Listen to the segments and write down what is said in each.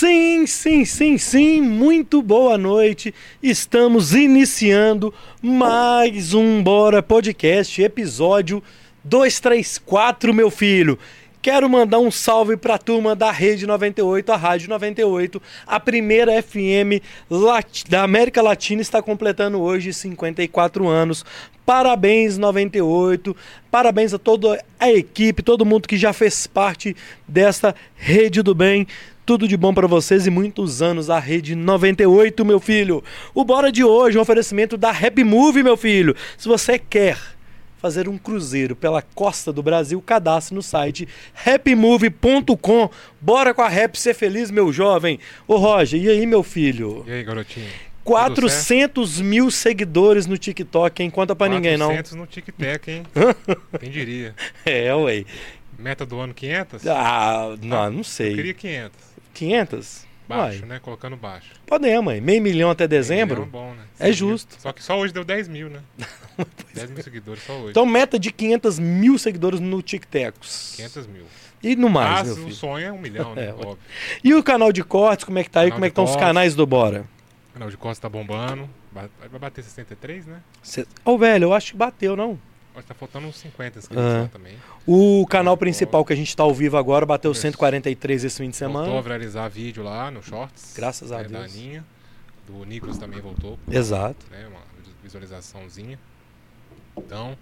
Sim, sim, sim, sim, muito boa noite. Estamos iniciando mais um Bora Podcast, episódio 234, meu filho. Quero mandar um salve para a turma da Rede 98, a Rádio 98, a primeira FM da América Latina está completando hoje 54 anos. Parabéns 98, parabéns a toda a equipe, todo mundo que já fez parte dessa Rede do Bem. Tudo de bom para vocês e muitos anos a Rede 98, meu filho. O Bora de hoje é um oferecimento da Happy Move, meu filho. Se você quer fazer um cruzeiro pela costa do Brasil, cadastre no site happymove.com. Bora com a Rap ser feliz, meu jovem. Ô Roger, e aí, meu filho? E aí, garotinho? 400 mil seguidores no TikTok, hein? Conta pra ninguém, não. 400 no TikTok, hein? Quem diria? É, ué. Meta do ano 500? Ah, não, não sei. Eu queria 500. 500? Baixo, Uai. né? Colocando baixo. Podemos, mãe. Meio milhão até dezembro. Meio milhão é bom, né? É justo. Só que só hoje deu 10 mil, né? 10 mil seguidores só hoje. Então, meta de 500 mil seguidores no TikToks. 500 mil. E no mais, Mas o sonho é um milhão, né? é, Óbvio. E o canal de cortes, como é que tá aí? Como é que estão os canais do Bora? O canal de cortes tá bombando. Vai bater 63, né? Ô, oh, velho, eu acho que bateu, não. Que tá faltando uns 50 inscritos ah. lá também. O canal principal que a gente tá ao vivo agora bateu Isso. 143 esse fim de semana. Voltou a viralizar vídeo lá no Shorts. Graças a é, Deus. Da Aninha. Do Nicolas também voltou. Exato. Né, uma visualizaçãozinha. Então,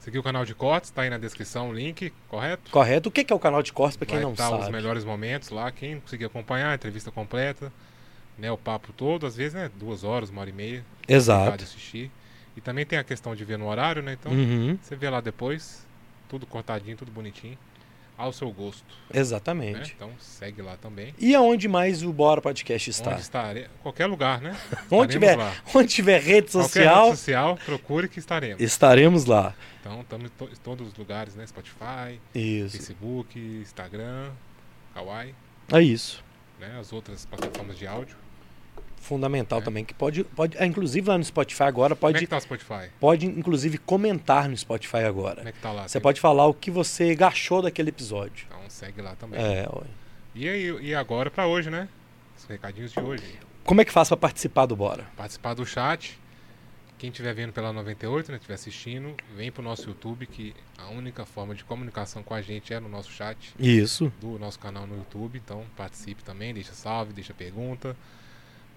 seguir o canal de cortes, tá aí na descrição o link, correto? Correto. O que é o canal de cortes, para quem Vai não tá sabe? os melhores momentos lá, quem conseguir acompanhar, a entrevista completa, né, o papo todo, às vezes, né, duas horas, uma hora e meia. Exato. Assistir. E também tem a questão de ver no horário, né? Então, uhum. você vê lá depois, tudo cortadinho, tudo bonitinho, ao seu gosto. Exatamente. Né? Então, segue lá também. E aonde mais o Bora Podcast está? Onde estarei? Qualquer lugar, né? onde, tiver, lá. onde tiver rede social. Qualquer rede social, procure que estaremos. Estaremos lá. Então, estamos em todos os lugares, né? Spotify, Isso. Facebook, Instagram, Kawaii. É isso. Né? As outras plataformas de áudio fundamental é. também, que pode, pode é, inclusive lá no Spotify agora, pode... Como é que tá o Spotify? Pode, inclusive, comentar no Spotify agora. Como é que tá lá? Você pode falar o que você gachou daquele episódio. Então segue lá também. É. E, aí, e agora para hoje, né? Os recadinhos de hoje. Como é que faz para participar do Bora? Participar do chat. Quem estiver vendo pela 98, né, estiver assistindo, vem pro nosso YouTube, que a única forma de comunicação com a gente é no nosso chat. Isso. Do nosso canal no YouTube. Então participe também, deixa salve, deixa pergunta.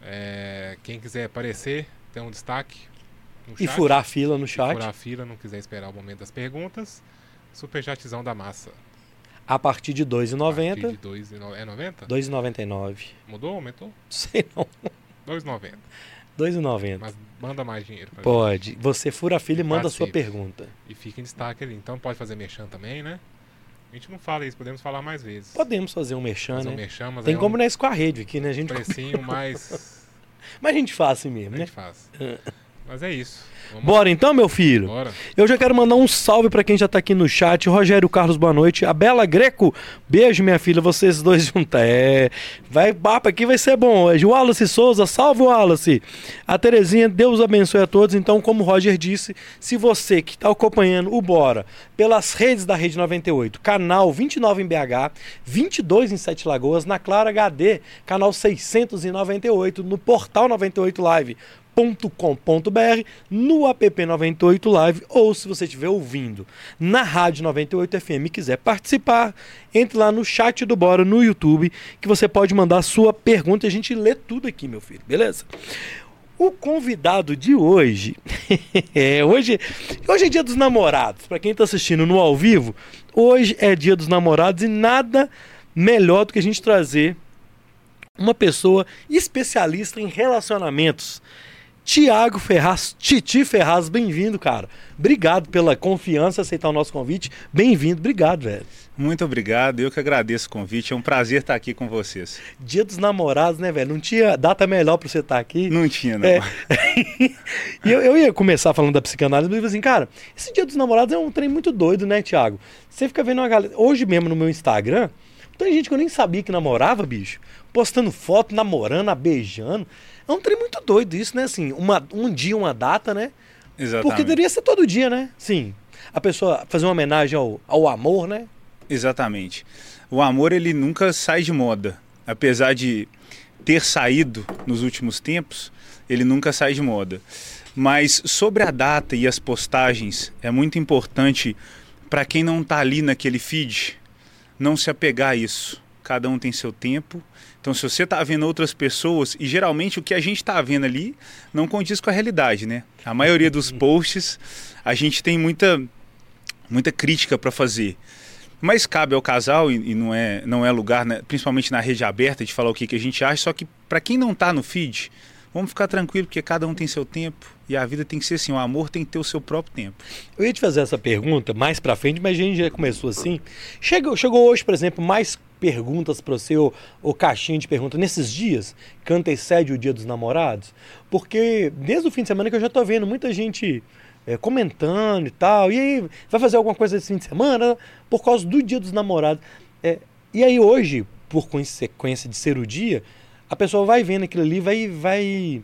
É, quem quiser aparecer, tem um destaque. e furar a fila no chat. furar a fila, não quiser esperar o momento das perguntas. Superchatzão da massa. A partir de R$ 2,90. É 90? 2,99. Mudou? Aumentou? Sei não. 2,90. 2,90. Mas manda mais dinheiro Pode. Gente. Você fura a fila e manda a sua pergunta. E fica em destaque ali. Então pode fazer mexão também, né? A gente não fala isso, podemos falar mais vezes. Podemos fazer um merchan, fazer né? Um merchan, mas Tem é como um nós com a rede aqui, né? A gente precinho mais... mas a gente faz assim mesmo, a né? A gente faz. Mas é isso. Vamos Bora então, meu filho? Bora. Eu já quero mandar um salve para quem já tá aqui no chat. Rogério Carlos, boa noite. A Bela Greco, beijo, minha filha. Vocês dois juntos. É. Vai, bapa aqui vai ser bom. O Wallace Souza, salve Wallace. A Terezinha, Deus abençoe a todos. Então, como o Roger disse, se você que está acompanhando o Bora pelas redes da Rede 98, canal 29 em BH, 22 em Sete Lagoas, na Clara HD, canal 698, no portal 98 Live com.br no app 98 Live ou se você estiver ouvindo na Rádio 98 FM e quiser participar, entre lá no chat do Bora no YouTube que você pode mandar sua pergunta e a gente lê tudo aqui, meu filho, beleza? O convidado de hoje é hoje, hoje é dia dos namorados. Para quem está assistindo no ao vivo, hoje é dia dos namorados e nada melhor do que a gente trazer uma pessoa especialista em relacionamentos Tiago Ferraz, Titi Ferraz, bem-vindo, cara. Obrigado pela confiança, aceitar o nosso convite. Bem-vindo, obrigado, velho. Muito obrigado, eu que agradeço o convite, é um prazer estar aqui com vocês. Dia dos namorados, né, velho? Não tinha data melhor para você estar aqui? Não tinha, não. É. e eu, eu, ia começar falando da psicanálise, mas assim, cara, esse dia dos namorados é um trem muito doido, né, Tiago? Você fica vendo uma galera. Hoje mesmo no meu Instagram, tem gente que eu nem sabia que namorava, bicho, postando foto, namorando, beijando. É um trem muito doido isso, né? Assim, uma, um dia, uma data, né? Exatamente. Porque deveria ser todo dia, né? Sim. A pessoa fazer uma homenagem ao, ao amor, né? Exatamente. O amor, ele nunca sai de moda. apesar de ter saído nos últimos tempos, ele nunca sai de moda. Mas sobre a data e as postagens, é muito importante para quem não está ali naquele feed, não se apegar a isso. Cada um tem seu tempo. Então, se você está vendo outras pessoas, e geralmente o que a gente está vendo ali não condiz com a realidade, né? A maioria dos posts, a gente tem muita, muita crítica para fazer. Mas cabe ao casal, e, e, não, é, não é lugar, né, principalmente na rede aberta, de falar o que, que a gente acha. Só que para quem não está no feed, vamos ficar tranquilo, porque cada um tem seu tempo. E a vida tem que ser assim, o amor tem que ter o seu próprio tempo. Eu ia te fazer essa pergunta mais para frente, mas a gente já começou assim. Chegou, chegou hoje, por exemplo, mais perguntas para o seu o caixinha de perguntas nesses dias que antecede o Dia dos Namorados? Porque desde o fim de semana que eu já estou vendo muita gente é, comentando e tal. E aí, vai fazer alguma coisa esse fim de semana por causa do Dia dos Namorados. É, e aí hoje, por consequência de ser o dia, a pessoa vai vendo aquilo ali, vai, vai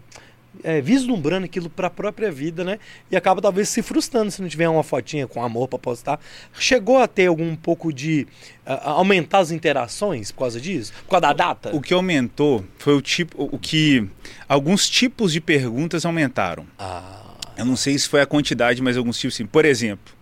é, vislumbrando aquilo para a própria vida, né? E acaba talvez se frustrando se não tiver uma fotinha com amor para postar. Chegou a ter algum pouco de uh, aumentar as interações por causa disso, por causa da data? O que aumentou foi o tipo, o que alguns tipos de perguntas aumentaram. Ah. Eu não sei se foi a quantidade, mas alguns tipos sim. Por exemplo,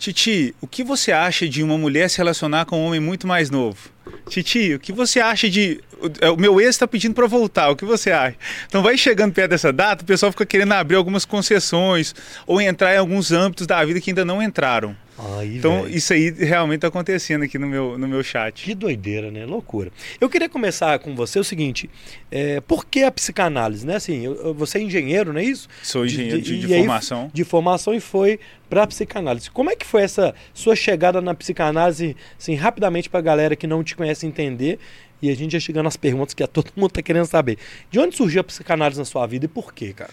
Titi, o que você acha de uma mulher se relacionar com um homem muito mais novo? Titi, o que você acha de. O, o meu ex está pedindo para voltar, o que você acha? Então, vai chegando perto dessa data, o pessoal fica querendo abrir algumas concessões ou entrar em alguns âmbitos da vida que ainda não entraram. Então, véio. isso aí realmente está acontecendo aqui no meu, no meu chat. Que doideira, né? Loucura. Eu queria começar com você o seguinte: é, por que a psicanálise, né? Assim, eu, você é engenheiro, não é isso? Sou engenheiro de, de, de formação. Aí, de formação e foi para a psicanálise. Como é que foi essa sua chegada na psicanálise, assim, rapidamente para a galera que não te conhece entender? E a gente já chegando nas perguntas que todo mundo está querendo saber. De onde surgiu a psicanálise na sua vida e por quê, cara?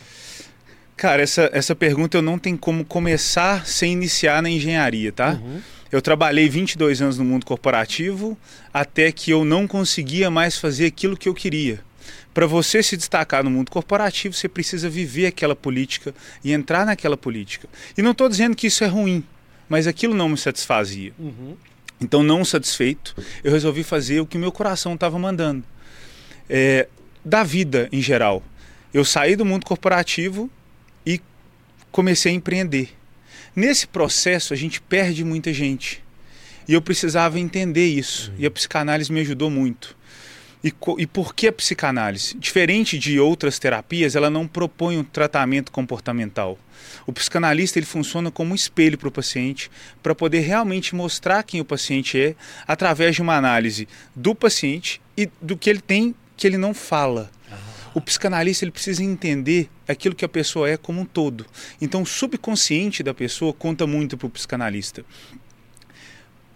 Cara, essa, essa pergunta eu não tenho como começar sem iniciar na engenharia, tá? Uhum. Eu trabalhei 22 anos no mundo corporativo até que eu não conseguia mais fazer aquilo que eu queria. Para você se destacar no mundo corporativo, você precisa viver aquela política e entrar naquela política. E não estou dizendo que isso é ruim, mas aquilo não me satisfazia. Uhum. Então, não satisfeito, eu resolvi fazer o que meu coração estava mandando. É, da vida em geral. Eu saí do mundo corporativo e comecei a empreender. Nesse processo, a gente perde muita gente. E eu precisava entender isso. Uhum. E a psicanálise me ajudou muito. E, e, por que a psicanálise? Diferente de outras terapias, ela não propõe um tratamento comportamental. O psicanalista ele funciona como um espelho para o paciente, para poder realmente mostrar quem o paciente é, através de uma análise do paciente e do que ele tem que ele não fala. O psicanalista ele precisa entender aquilo que a pessoa é como um todo. Então, o subconsciente da pessoa conta muito para o psicanalista.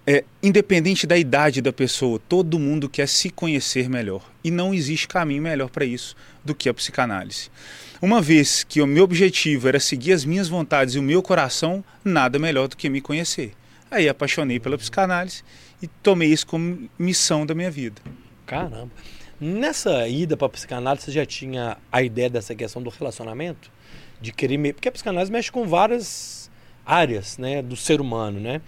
É, independente da idade da pessoa, todo mundo quer se conhecer melhor. E não existe caminho melhor para isso do que a psicanálise. Uma vez que o meu objetivo era seguir as minhas vontades e o meu coração, nada melhor do que me conhecer. Aí apaixonei pela psicanálise e tomei isso como missão da minha vida. Caramba. Nessa ida para a psicanálise, você já tinha a ideia dessa questão do relacionamento? De querer. Me... Porque a psicanálise mexe com várias áreas né, do ser humano, né?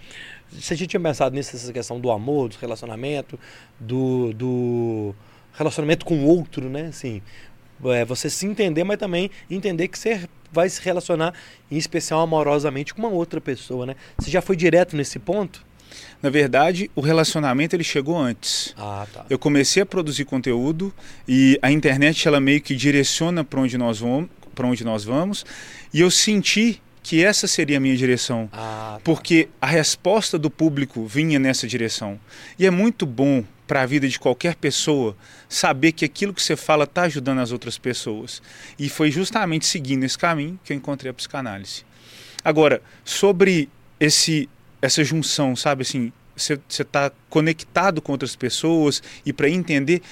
Você já tinha pensado nessa questão do amor, do relacionamento, do, do relacionamento com o outro, né? Assim, é, você se entender, mas também entender que você vai se relacionar, em especial amorosamente, com uma outra pessoa, né? Você já foi direto nesse ponto? Na verdade, o relacionamento ele chegou antes. Ah, tá. Eu comecei a produzir conteúdo e a internet ela meio que direciona para onde nós vamos, para onde nós vamos, e eu senti que essa seria a minha direção, ah, tá. porque a resposta do público vinha nessa direção. E é muito bom para a vida de qualquer pessoa saber que aquilo que você fala está ajudando as outras pessoas. E foi justamente seguindo esse caminho que eu encontrei a psicanálise. Agora, sobre esse essa junção, sabe assim, você está conectado com outras pessoas e para entender.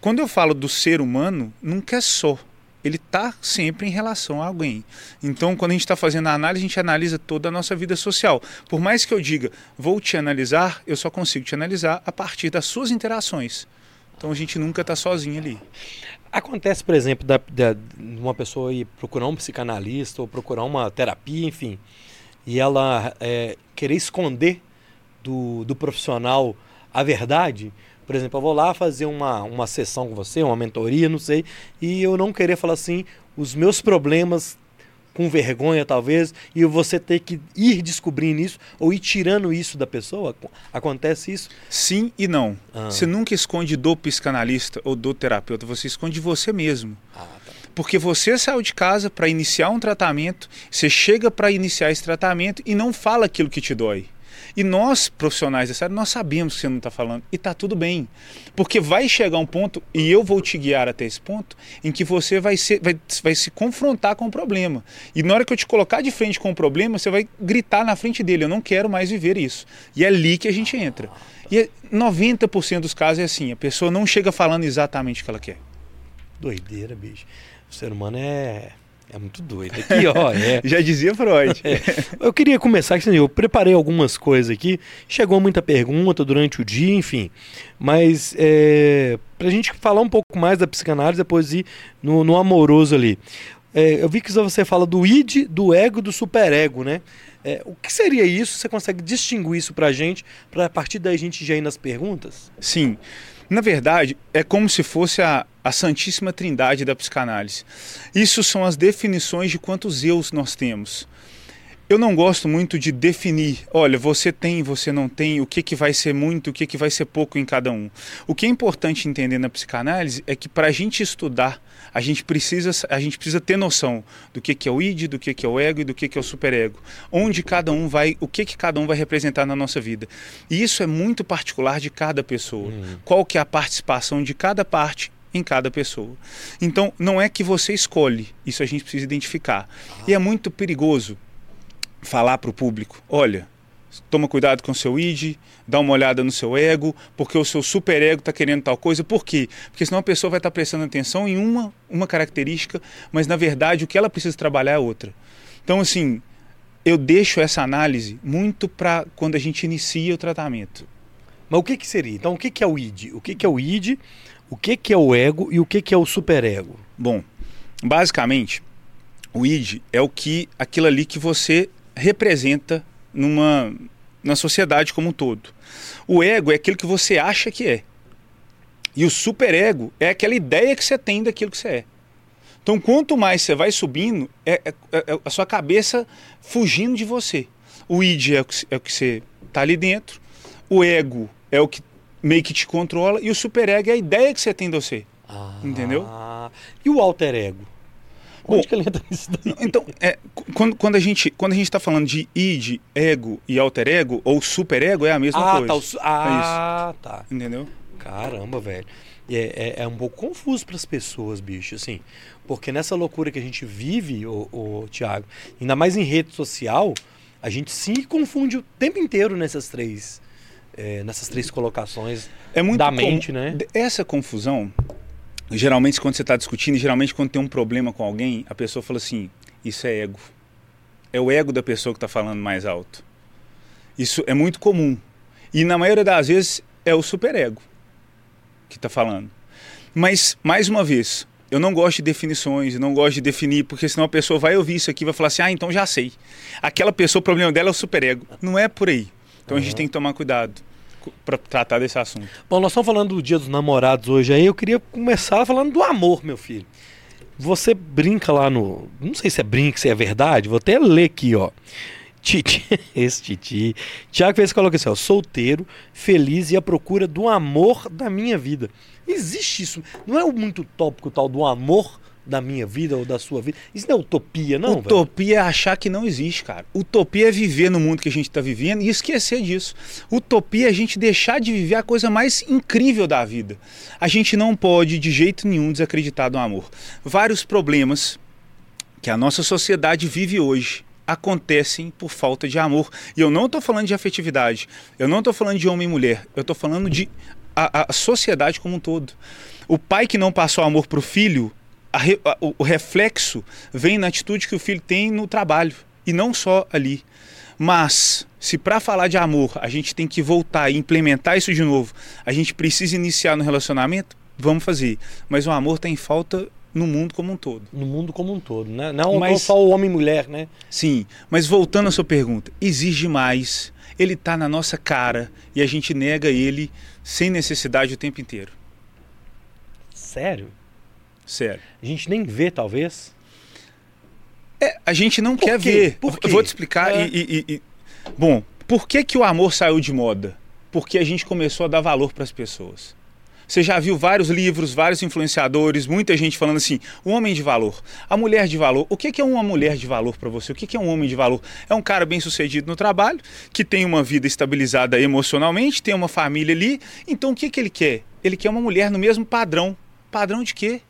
Quando eu falo do ser humano, nunca é só. Ele está sempre em relação a alguém. Então, quando a gente está fazendo a análise, a gente analisa toda a nossa vida social. Por mais que eu diga, vou te analisar, eu só consigo te analisar a partir das suas interações. Então, a gente nunca está sozinho ali. Acontece, por exemplo, da, uma pessoa ir procurar um psicanalista ou procurar uma terapia, enfim, e ela é, querer esconder do, do profissional a verdade. Por exemplo, eu vou lá fazer uma, uma sessão com você, uma mentoria, não sei, e eu não querer falar assim, os meus problemas com vergonha talvez, e você ter que ir descobrindo isso ou ir tirando isso da pessoa? Acontece isso? Sim e não. Ah. Você nunca esconde do psicanalista ou do terapeuta, você esconde você mesmo. Ah. Porque você saiu de casa para iniciar um tratamento, você chega para iniciar esse tratamento e não fala aquilo que te dói. E nós, profissionais dessa área, nós sabemos que você não está falando. E está tudo bem. Porque vai chegar um ponto, e eu vou te guiar até esse ponto, em que você vai, ser, vai, vai se confrontar com o problema. E na hora que eu te colocar de frente com o problema, você vai gritar na frente dele: Eu não quero mais viver isso. E é ali que a gente entra. E 90% é, dos casos é assim: a pessoa não chega falando exatamente o que ela quer. Doideira, bicho. O ser humano é é muito doido. Aqui, ó. É. Já dizia Freud. É. Eu queria começar, assim, eu preparei algumas coisas aqui. Chegou muita pergunta durante o dia, enfim. Mas é, para a gente falar um pouco mais da psicanálise, depois ir no, no amoroso ali. É, eu vi que você fala do id, do ego do superego, né? É, o que seria isso? Você consegue distinguir isso para a gente, para a partir daí a gente já ir nas perguntas? Sim. Na verdade, é como se fosse a, a Santíssima Trindade da psicanálise. Isso são as definições de quantos eus nós temos. Eu não gosto muito de definir, olha, você tem, você não tem, o que, que vai ser muito, o que, que vai ser pouco em cada um. O que é importante entender na psicanálise é que para a gente estudar, a gente precisa, a gente precisa ter noção do que, que é o id, do que, que é o ego e do que, que é o superego. Onde cada um vai, o que, que cada um vai representar na nossa vida. E isso é muito particular de cada pessoa. Hum. Qual que é a participação de cada parte em cada pessoa. Então, não é que você escolhe, isso a gente precisa identificar. Ah. E é muito perigoso falar para o público: olha, toma cuidado com o seu id, dá uma olhada no seu ego, porque o seu superego está querendo tal coisa. Por quê? Porque senão a pessoa vai estar tá prestando atenção em uma, uma característica, mas na verdade o que ela precisa trabalhar é outra. Então, assim, eu deixo essa análise muito para quando a gente inicia o tratamento. Mas o que, que seria? Então, o que, que é o id? O que, que é o id? O que, que é o ego e o que, que é o superego? Bom, basicamente, o id é o que aquilo ali que você representa numa na sociedade como um todo. O ego é aquilo que você acha que é. E o superego é aquela ideia que você tem daquilo que você é. Então, quanto mais você vai subindo, é, é, é a sua cabeça fugindo de você. O id é o que, é o que você está ali dentro, o ego é o que meio que te controla, e o superego é a ideia que você tem de você. Ah, entendeu? E o alter ego? Onde Bom, que ele entra nisso daí? Então, é, quando, quando a gente quando a gente está falando de id, ego e alter ego ou super ego é a mesma ah, coisa. Tá, o, ah, é tá. Entendeu? Caramba, velho. É, é, é, um pouco confuso para as pessoas, bicho, assim. Porque nessa loucura que a gente vive, o, o Thiago, ainda mais em rede social, a gente se confunde o tempo inteiro nessas três, é, nessas três colocações é muito da mente, né? Essa confusão geralmente quando você está discutindo, geralmente quando tem um problema com alguém, a pessoa fala assim: isso é ego. É o ego da pessoa que está falando mais alto. Isso é muito comum. E na maioria das vezes é o superego que está falando. Mas, mais uma vez, eu não gosto de definições, não gosto de definir, porque senão a pessoa vai ouvir isso aqui e vai falar assim: ah, então já sei. Aquela pessoa, o problema dela é o superego. Não é por aí. Então uhum. a gente tem que tomar cuidado para tratar desse assunto. Bom, nós estamos falando do Dia dos Namorados hoje aí. Eu queria começar falando do amor, meu filho. Você brinca lá no. Não sei se é brinca, se é verdade. Vou até ler aqui, ó. Titi, esse Titi. Tiago fez coloca assim, ó, solteiro, feliz e à procura do amor da minha vida. Existe isso? Não é muito tópico tal do amor da minha vida ou da sua vida. Isso não é utopia, não? Utopia velho? é achar que não existe, cara. Utopia é viver no mundo que a gente está vivendo e esquecer disso. Utopia é a gente deixar de viver a coisa mais incrível da vida. A gente não pode, de jeito nenhum, desacreditar do amor. Vários problemas que a nossa sociedade vive hoje acontecem por falta de amor. E eu não estou falando de afetividade, eu não estou falando de homem e mulher, eu estou falando de a, a sociedade como um todo. O pai que não passou amor para o filho a, a, o reflexo vem na atitude que o filho tem no trabalho e não só ali. Mas se para falar de amor a gente tem que voltar e implementar isso de novo, a gente precisa iniciar no relacionamento, vamos fazer. Mas o amor tem falta no mundo como um todo. No mundo como um todo, né? Não, mas, só o homem e mulher, né? Sim, mas voltando à sua pergunta, exige mais. Ele está na nossa cara e a gente nega ele sem necessidade o tempo inteiro. Sério? Sério. A gente nem vê, talvez. É, a gente não Por quer quê? ver. Por Eu quê? vou te explicar. É. E, e- e- Bom, por que, que o amor saiu de moda? Porque a gente começou a dar valor para as pessoas. Você já viu vários livros, vários influenciadores, muita gente falando assim: o homem de valor, a mulher de valor. O que é uma mulher de valor para você? O que é um homem de valor? É um cara bem sucedido no trabalho, que tem uma vida estabilizada emocionalmente, tem uma família ali. Então o que que ele quer? Ele quer uma mulher no mesmo padrão. Padrão de quê?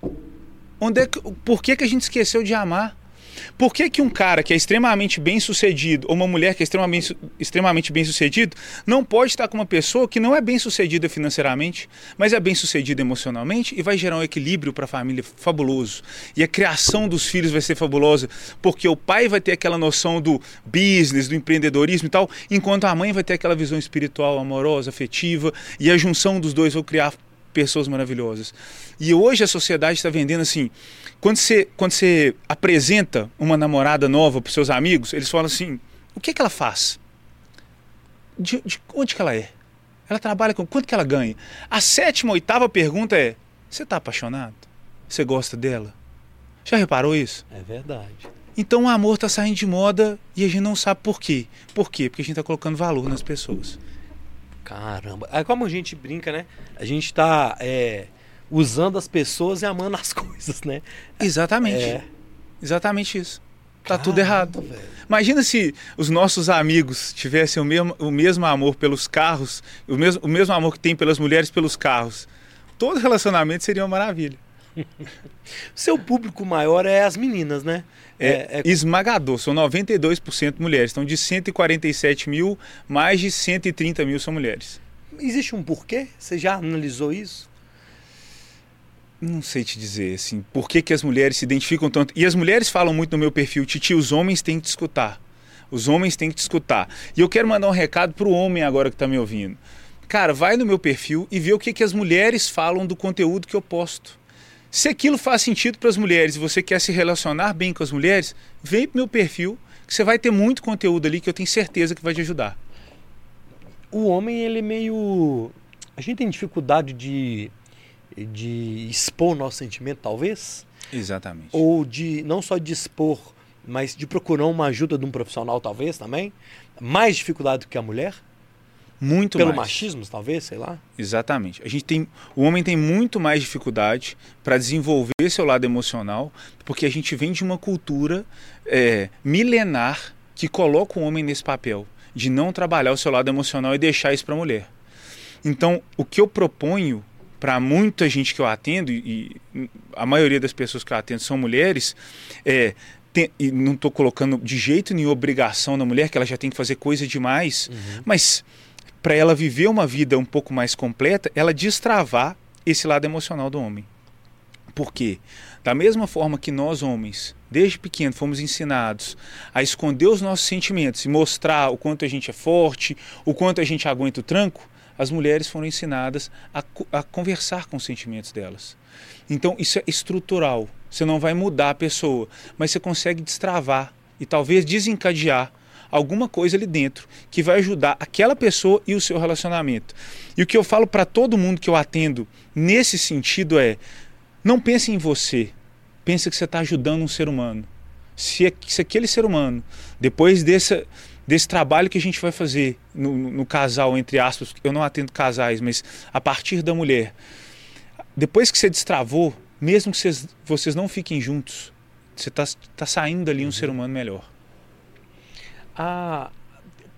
Onde é que, por que, que a gente esqueceu de amar? Por que, que um cara que é extremamente bem sucedido, ou uma mulher que é extremamente, extremamente bem sucedido, não pode estar com uma pessoa que não é bem sucedida financeiramente, mas é bem sucedida emocionalmente e vai gerar um equilíbrio para a família fabuloso. E a criação dos filhos vai ser fabulosa, porque o pai vai ter aquela noção do business, do empreendedorismo e tal, enquanto a mãe vai ter aquela visão espiritual, amorosa, afetiva, e a junção dos dois vai criar pessoas maravilhosas. E hoje a sociedade está vendendo assim. Quando você, quando você apresenta uma namorada nova para seus amigos, eles falam assim: o que, que ela faz? De, de onde que ela é? Ela trabalha com quanto que ela ganha? A sétima, oitava pergunta é: você está apaixonado? Você gosta dela? Já reparou isso? É verdade. Então o amor está saindo de moda e a gente não sabe por quê. Por quê? Porque a gente está colocando valor nas pessoas. Caramba. É como a gente brinca, né? A gente tá é, usando as pessoas e amando as coisas, né? Exatamente. É. Exatamente isso. Tá tudo Caramba, errado. velho. Imagina se os nossos amigos tivessem o mesmo, o mesmo amor pelos carros, o mesmo, o mesmo amor que tem pelas mulheres pelos carros. Todo relacionamento seria uma maravilha. Seu público maior é as meninas, né? É, É, é- esmagador, são 92% mulheres. Então, de 147 mil, mais de 130 mil são mulheres. Existe um porquê? Você já analisou isso? Não sei te dizer, assim, por que, que as mulheres se identificam tanto. E as mulheres falam muito no meu perfil, Titi, os homens têm que te escutar. Os homens têm que te escutar. E eu quero mandar um recado pro homem agora que tá me ouvindo. Cara, vai no meu perfil e vê o que, que as mulheres falam do conteúdo que eu posto. Se aquilo faz sentido para as mulheres e você quer se relacionar bem com as mulheres, vem pro meu perfil, que você vai ter muito conteúdo ali que eu tenho certeza que vai te ajudar. O homem, ele é meio. A gente tem dificuldade de, de expor o nosso sentimento, talvez? Exatamente. Ou de não só de expor, mas de procurar uma ajuda de um profissional, talvez também? Mais dificuldade do que a mulher? Muito Pelo mais. machismo, talvez, sei lá. Exatamente. A gente tem, o homem tem muito mais dificuldade para desenvolver seu lado emocional, porque a gente vem de uma cultura é, milenar que coloca o homem nesse papel de não trabalhar o seu lado emocional e deixar isso para a mulher. Então, o que eu proponho para muita gente que eu atendo e, a maioria das pessoas que eu atendo são mulheres, é tem- e não estou colocando de jeito nenhum obrigação na mulher que ela já tem que fazer coisa demais, mas para ela viver uma vida um pouco mais completa, ela destravar esse lado emocional do homem. Por quê? Da mesma forma que nós homens, desde pequeno, fomos ensinados a esconder os nossos sentimentos e mostrar o quanto a gente é forte, o quanto a gente aguenta o tranco, as mulheres foram ensinadas a, a conversar com os sentimentos delas. Então isso é estrutural. Você não vai mudar a pessoa, mas você consegue destravar e talvez desencadear alguma coisa ali dentro que vai ajudar aquela pessoa e o seu relacionamento. E o que eu falo para todo mundo que eu atendo nesse sentido é: não pense em você, pense que você está ajudando um ser humano. Se, é- se aquele ser humano, depois desse, desse trabalho que a gente vai fazer no, no- casal, entre aspas, eu não atendo casais, mas a partir da mulher, depois que você destravou, mesmo que vocês, vocês não fiquem juntos, você está tá saindo dali um ser humano melhor. A,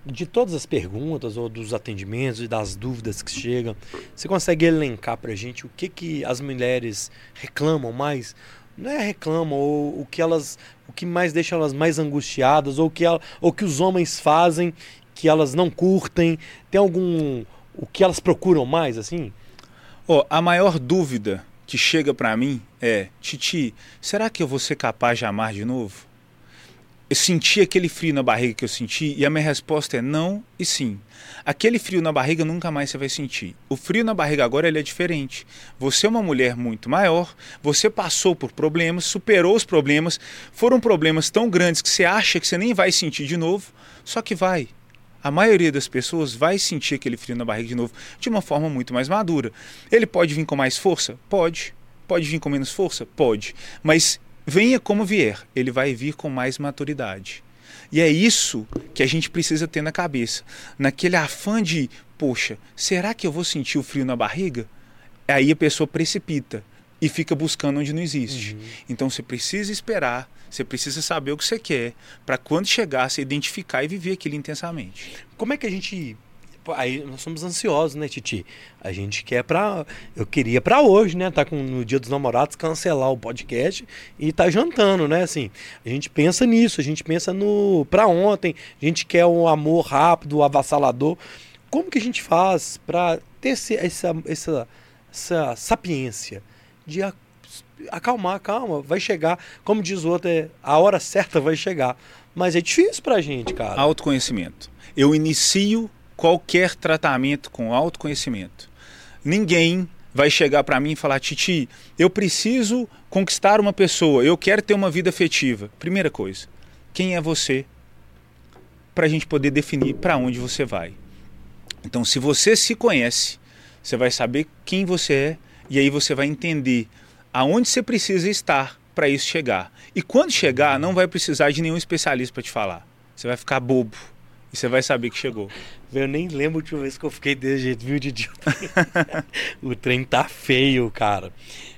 de todas as perguntas ou dos atendimentos e das dúvidas que chegam, você consegue elencar pra gente o que, que as mulheres reclamam mais? Não é reclamam, ou o que elas. O que mais deixa elas mais angustiadas, ou o que, ela, ou que os homens fazem que elas não curtem. Tem algum. O que elas procuram mais, assim? Ó, a maior dúvida que chega pra mim é: Titi, será que eu vou ser capaz de amar de novo? Eu senti aquele frio na barriga que eu senti e a minha resposta é não e sim. Aquele frio na barriga nunca mais você vai sentir. O frio na barriga agora ele é diferente. Você é uma mulher muito maior, você passou por problemas, superou os problemas, foram problemas tão grandes que você acha que você nem vai sentir de novo, só que vai. a maioria das pessoas vai sentir aquele frio na barriga de novo de uma forma muito mais madura. Ele pode vir com mais força? Pode. Pode vir com menos força? Pode. Mas venha como vier, ele vai vir com mais maturidade. E é isso que a gente precisa ter na cabeça. Naquele afã de, poxa, será que eu vou sentir o frio na barriga? Aí a pessoa precipita e fica buscando onde não existe. Uhum. Então você precisa esperar, você precisa saber o que você quer, para quando chegar, você identificar e viver aquilo intensamente. Como é que a gente aí nós somos ansiosos, né, Titi? A gente quer para eu queria para hoje, né, tá com no Dia dos Namorados cancelar o podcast e tá jantando, né, assim. A gente pensa nisso, a gente pensa no para ontem, a gente quer um amor rápido, avassalador. Como que a gente faz para ter esse, essa, essa essa sapiência de acalmar, calma, vai chegar, como diz o outro, é, a hora certa vai chegar. Mas é difícil pra gente, cara. Autoconhecimento. Eu inicio qualquer tratamento com autoconhecimento. Ninguém vai chegar para mim e falar: Titi, eu preciso conquistar uma pessoa, eu quero ter uma vida afetiva. Primeira coisa, quem é você? Para a gente poder definir para onde você vai. Então, se você se conhece, você vai saber quem você é e aí você vai entender aonde você precisa estar para isso chegar. E quando chegar, não vai precisar de nenhum especialista para te falar. Você vai ficar bobo e você vai saber que chegou. Eu nem lembro a última vez que eu fiquei desse jeito, viu, Didi? o trem tá feio, cara.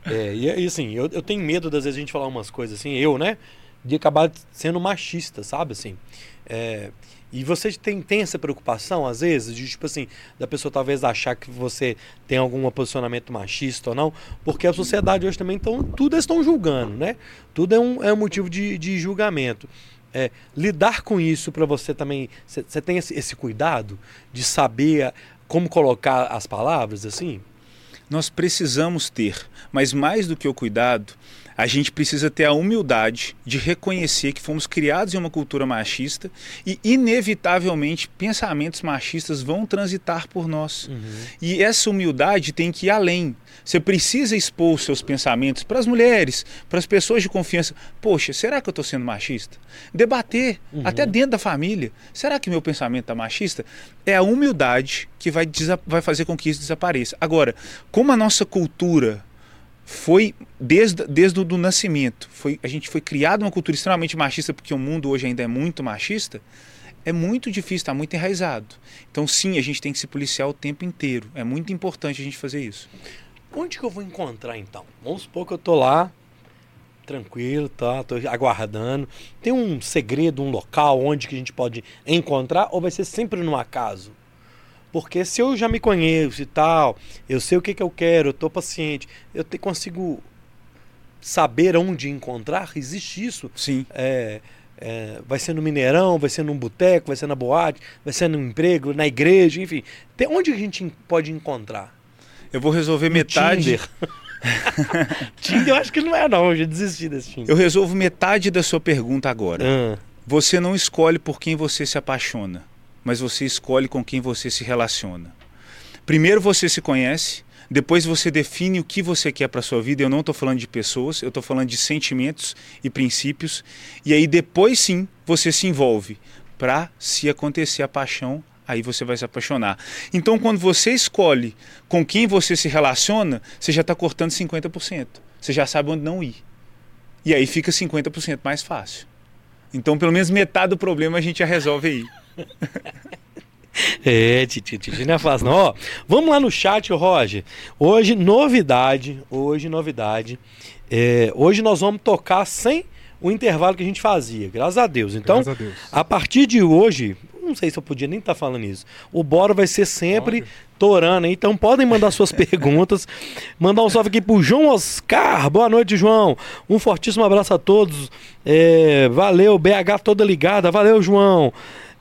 É, e, assim, eu, eu tenho medo das vezes a gente falar umas coisas assim, eu, né? De acabar sendo machista, sabe? Assim, é, e você tem, tem essa preocupação, às vezes, de tipo assim, da pessoa talvez achar que você tem algum posicionamento machista ou não, porque a sociedade hoje também estão, tudo eles estão julgando, né? Tudo é um, é um motivo de, de julgamento. É, lidar com isso para você também, você tem esse, esse cuidado de saber como colocar as palavras assim? Nós precisamos ter, mas mais do que o cuidado, a gente precisa ter a humildade de reconhecer que fomos criados em uma cultura machista e, inevitavelmente, pensamentos machistas vão transitar por nós. Uhum. E essa humildade tem que ir além. Você precisa expor os seus pensamentos para as mulheres, para as pessoas de confiança. Poxa, será que eu estou sendo machista? Debater, uhum. até dentro da família. Será que meu pensamento está machista? É a humildade que vai, vai fazer com que isso desapareça. Agora, como a nossa cultura foi desde, desde o nascimento. Foi, a gente foi criado uma cultura extremamente machista, porque o mundo hoje ainda é muito machista. É muito difícil, está muito enraizado. Então, sim, a gente tem que se policiar o tempo inteiro. É muito importante a gente fazer isso. Onde que eu vou encontrar então? Vamos supor que eu tô lá, tranquilo, tá? Tô aguardando. Tem um segredo, um local onde que a gente pode encontrar ou vai ser sempre no acaso? Porque se eu já me conheço e tal, eu sei o que, que eu quero, eu estou paciente, eu te, consigo saber onde encontrar, existe isso. Sim. É, é, vai ser no Mineirão, vai ser num boteco, vai ser na boate, vai ser no emprego, na igreja, enfim. Tem, onde a gente pode encontrar? Eu vou resolver no metade. Tinder. Tinder eu acho que não é não, eu já desisti desse Tinder. Eu resolvo metade da sua pergunta agora. Ah. Você não escolhe por quem você se apaixona mas você escolhe com quem você se relaciona. Primeiro você se conhece, depois você define o que você quer para sua vida. Eu não estou falando de pessoas, eu estou falando de sentimentos e princípios. E aí depois sim você se envolve para se acontecer a paixão, aí você vai se apaixonar. Então quando você escolhe com quem você se relaciona, você já está cortando 50%. Você já sabe onde não ir. E aí fica 50% mais fácil. Então pelo menos metade do problema a gente já resolve aí. É, Titi, Titi não é fácil não. Ó, vamos lá no chat, Roger. Hoje, novidade. Hoje, novidade. É, hoje nós vamos tocar sem o intervalo que a gente fazia, graças a Deus. Então, a, Deus. a, partir de hoje, não sei se eu podia nem estar tá falando isso. O Bora vai ser sempre Pode. torando, então podem mandar suas perguntas. Mandar um salve aqui pro João Oscar. Boa noite, João. Um fortíssimo abraço a todos. É, valeu, BH toda ligada. Valeu, João.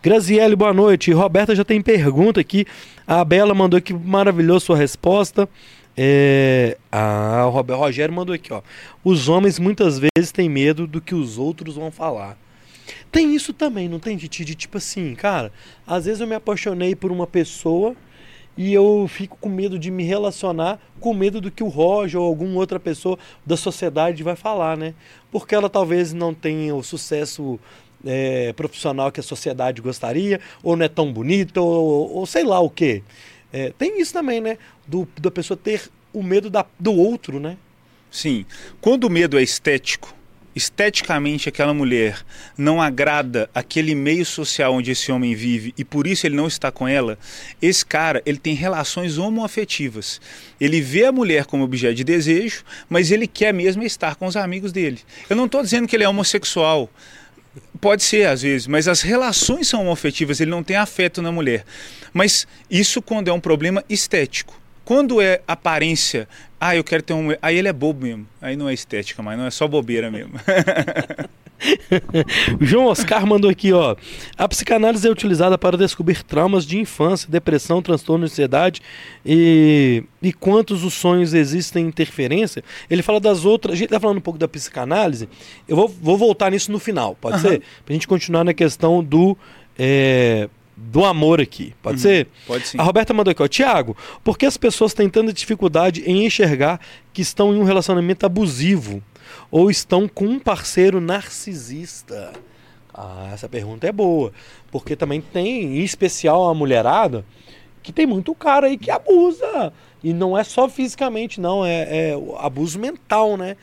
Graziele, boa noite. Roberta já tem pergunta aqui. A Bela mandou aqui, maravilhoso sua resposta. É... O Rogério mandou aqui, ó. Os homens muitas vezes têm medo do que os outros vão falar. Tem isso também, não tem, Titi? De tipo assim, cara, às vezes eu me apaixonei por uma pessoa e eu fico com medo de me relacionar, com medo do que o Roger ou alguma outra pessoa da sociedade vai falar, né? Porque ela talvez não tenha o sucesso é, profissional que a sociedade gostaria, ou não é tão bonito, ou, ou sei lá o quê. É, tem isso também, né? Do, da pessoa ter o medo da, do outro, né? Sim. Quando o medo é estético, esteticamente aquela mulher não agrada aquele meio social onde esse homem vive e por isso ele não está com ela, esse cara ele tem relações homoafetivas. Ele vê a mulher como objeto de desejo, mas ele quer mesmo estar com os amigos dele. Eu não estou dizendo que ele é homossexual. Pode ser, às vezes, mas as relações são homoafetivas, ele não tem afeto na mulher. Mas isso quando é um problema estético. Quando é aparência, ah, eu quero ter um. Aí ele é bobo mesmo. Aí não é estética, mas não é só bobeira mesmo. João Oscar mandou aqui, ó. A psicanálise é utilizada para descobrir traumas de infância, depressão, transtorno de ansiedade e, e quantos os sonhos existem interferência. Ele fala das outras. A gente tá falando um pouco da psicanálise. Eu vou, vou voltar nisso no final, pode uhum. ser? Pra gente continuar na questão do. É, do amor aqui. Pode uhum. ser? Pode sim. A Roberta mandou aqui, ó. Tiago, por que as pessoas têm tanta dificuldade em enxergar que estão em um relacionamento abusivo ou estão com um parceiro narcisista? Ah, essa pergunta é boa. Porque também tem, em especial a mulherada, que tem muito cara aí que abusa. E não é só fisicamente, não, é, é abuso mental, né?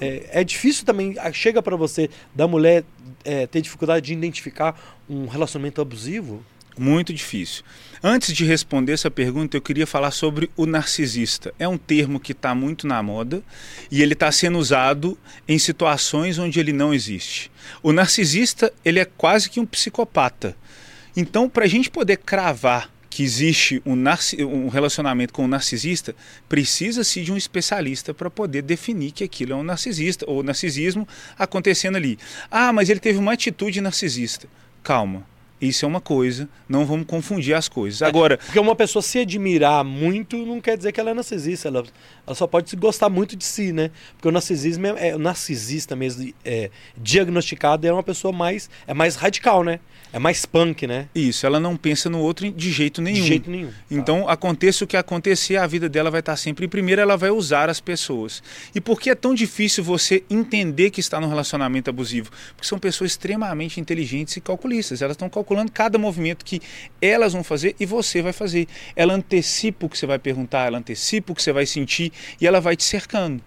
É, é difícil também, chega para você, da mulher é, ter dificuldade de identificar um relacionamento abusivo? Muito difícil. Antes de responder essa pergunta, eu queria falar sobre o narcisista. É um termo que está muito na moda e ele está sendo usado em situações onde ele não existe. O narcisista ele é quase que um psicopata. Então, para a gente poder cravar que existe um, um relacionamento com um narcisista, precisa-se de um especialista para poder definir que aquilo é um narcisista ou narcisismo acontecendo ali. Ah, mas ele teve uma atitude narcisista. Calma, isso é uma coisa, não vamos confundir as coisas. Agora, porque uma pessoa se admirar muito não quer dizer que ela é narcisista, ela, ela só pode gostar muito de si, né? Porque o narcisismo é, é o narcisista mesmo é, diagnosticado é uma pessoa mais é mais radical, né? É mais punk, né? Isso, ela não pensa no outro de jeito nenhum. De jeito nenhum. Então, ah. aconteça o que acontecer, a vida dela vai estar sempre em primeiro, ela vai usar as pessoas. E por que é tão difícil você entender que está num relacionamento abusivo? Porque são pessoas extremamente inteligentes e calculistas. Elas estão calculando cada movimento que elas vão fazer e você vai fazer. Ela antecipa o que você vai perguntar, ela antecipa o que você vai sentir e ela vai te cercando.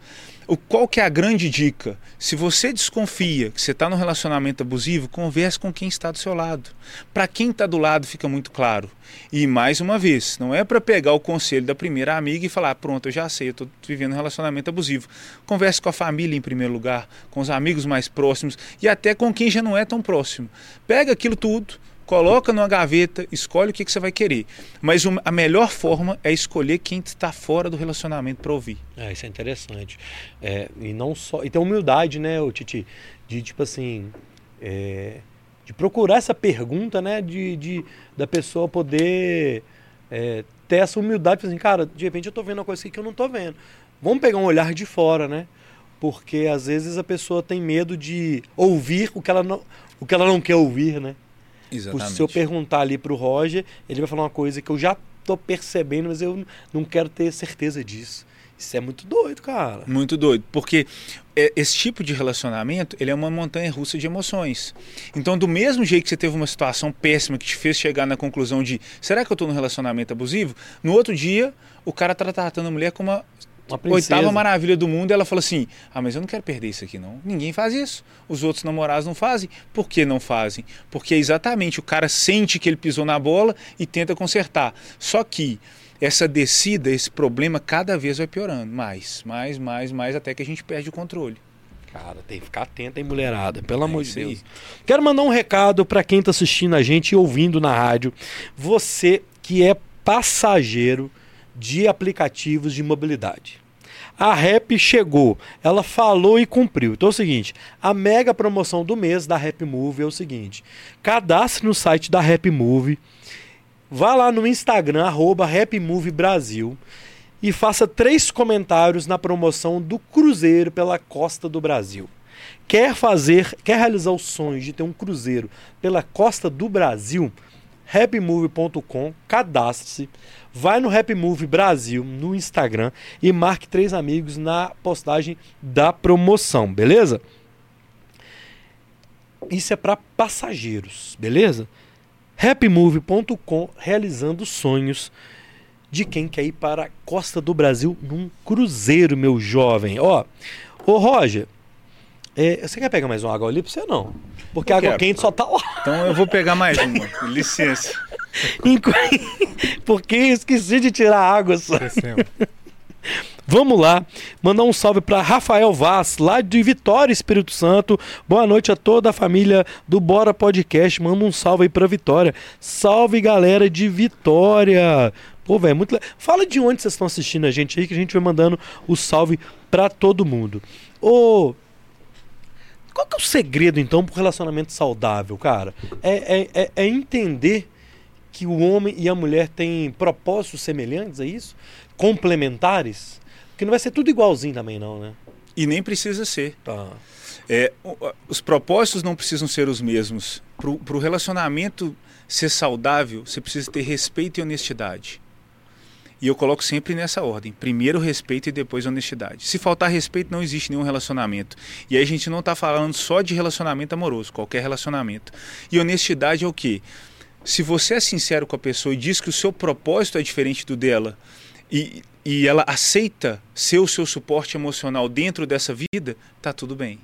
O, qual que é a grande dica? Se você desconfia que você está num relacionamento abusivo, converse com quem está do seu lado. Para quem está do lado fica muito claro. E mais uma vez, não é para pegar o conselho da primeira amiga e falar, pronto, eu já sei, eu estou vivendo um relacionamento abusivo. Converse com a família em primeiro lugar, com os amigos mais próximos e até com quem já não é tão próximo. Pega aquilo tudo, coloca numa gaveta, escolhe o que, que você vai querer. Mas a melhor forma é escolher quem está fora do relacionamento para ouvir. É, isso é interessante. É, e não só. E tem humildade, né, o Titi? De tipo assim. É, de procurar essa pergunta, né? De, de da pessoa poder é, ter essa humildade, tipo assim, cara, de repente eu estou vendo uma coisa aqui que eu não estou vendo. Vamos pegar um olhar de fora, né? Porque às vezes a pessoa tem medo de ouvir o que ela não, o que ela não quer ouvir, né? Exatamente. Se eu perguntar ali para o Roger, ele vai falar uma coisa que eu já tô percebendo, mas eu não quero ter certeza disso. Isso é muito doido, cara. Muito doido, porque é, esse tipo de relacionamento, ele é uma montanha russa de emoções. Então, do mesmo jeito que você teve uma situação péssima que te fez chegar na conclusão de, será que eu estou num relacionamento abusivo? No outro dia, o cara tá tratando a mulher como uma oitava maravilha do mundo, ela fala assim: Ah, mas eu não quero perder isso aqui, não. Ninguém faz isso. Os outros namorados não fazem. Por que não fazem? Porque exatamente o cara sente que ele pisou na bola e tenta consertar. Só que essa descida, esse problema, cada vez vai piorando. Mais, mais, mais, mais, até que a gente perde o controle. Cara, tem que ficar atento, hein, mulherada? Pelo é amor de Deus. Aí. Quero mandar um recado para quem está assistindo a gente e ouvindo na rádio. Você que é passageiro de aplicativos de mobilidade. A Rap chegou, ela falou e cumpriu. Então é o seguinte: a mega promoção do mês da Rap Move é o seguinte: cadastre no site da Rap Move, vá lá no Instagram, arroba Rap Move Brasil, e faça três comentários na promoção do Cruzeiro pela costa do Brasil. Quer fazer, quer realizar o sonho de ter um cruzeiro pela costa do Brasil? rapmove.com, cadastre-se, vai no Rap Move Brasil no Instagram e marque três amigos na postagem da promoção, beleza? isso é para passageiros, beleza? happymove.com realizando sonhos de quem quer ir para a costa do Brasil num cruzeiro, meu jovem. Ó, ô Roger, é, você quer pegar mais uma água ali pra você não? Porque Eu a água quero. quente só tá lá. Então eu vou pegar mais uma, licença. Porque eu esqueci de tirar a água só. Vamos lá, mandar um salve para Rafael Vaz, lá de Vitória, Espírito Santo. Boa noite a toda a família do Bora Podcast. Manda um salve aí pra Vitória. Salve galera de Vitória. Pô, velho, muito le- Fala de onde vocês estão assistindo a gente aí, que a gente vai mandando o salve pra todo mundo. Ô. Qual que é o segredo, então, pro relacionamento saudável, cara? É, é, é- é entender que o homem e a mulher têm propósitos semelhantes, é isso? Complementares? Porque não vai ser tudo igualzinho também, não, né? E nem precisa ser. Tá. É, os propósitos não precisam ser os mesmos. Para o relacionamento ser saudável, você precisa ter respeito e honestidade. E eu coloco sempre nessa ordem: primeiro respeito e depois honestidade. Se faltar respeito, não existe nenhum relacionamento. E aí a gente não está falando só de relacionamento amoroso, qualquer relacionamento. E honestidade é o quê? Se você é sincero com a pessoa e diz que o seu propósito é diferente do dela e, e ela aceita ser o seu suporte emocional dentro dessa vida, tá tudo bem.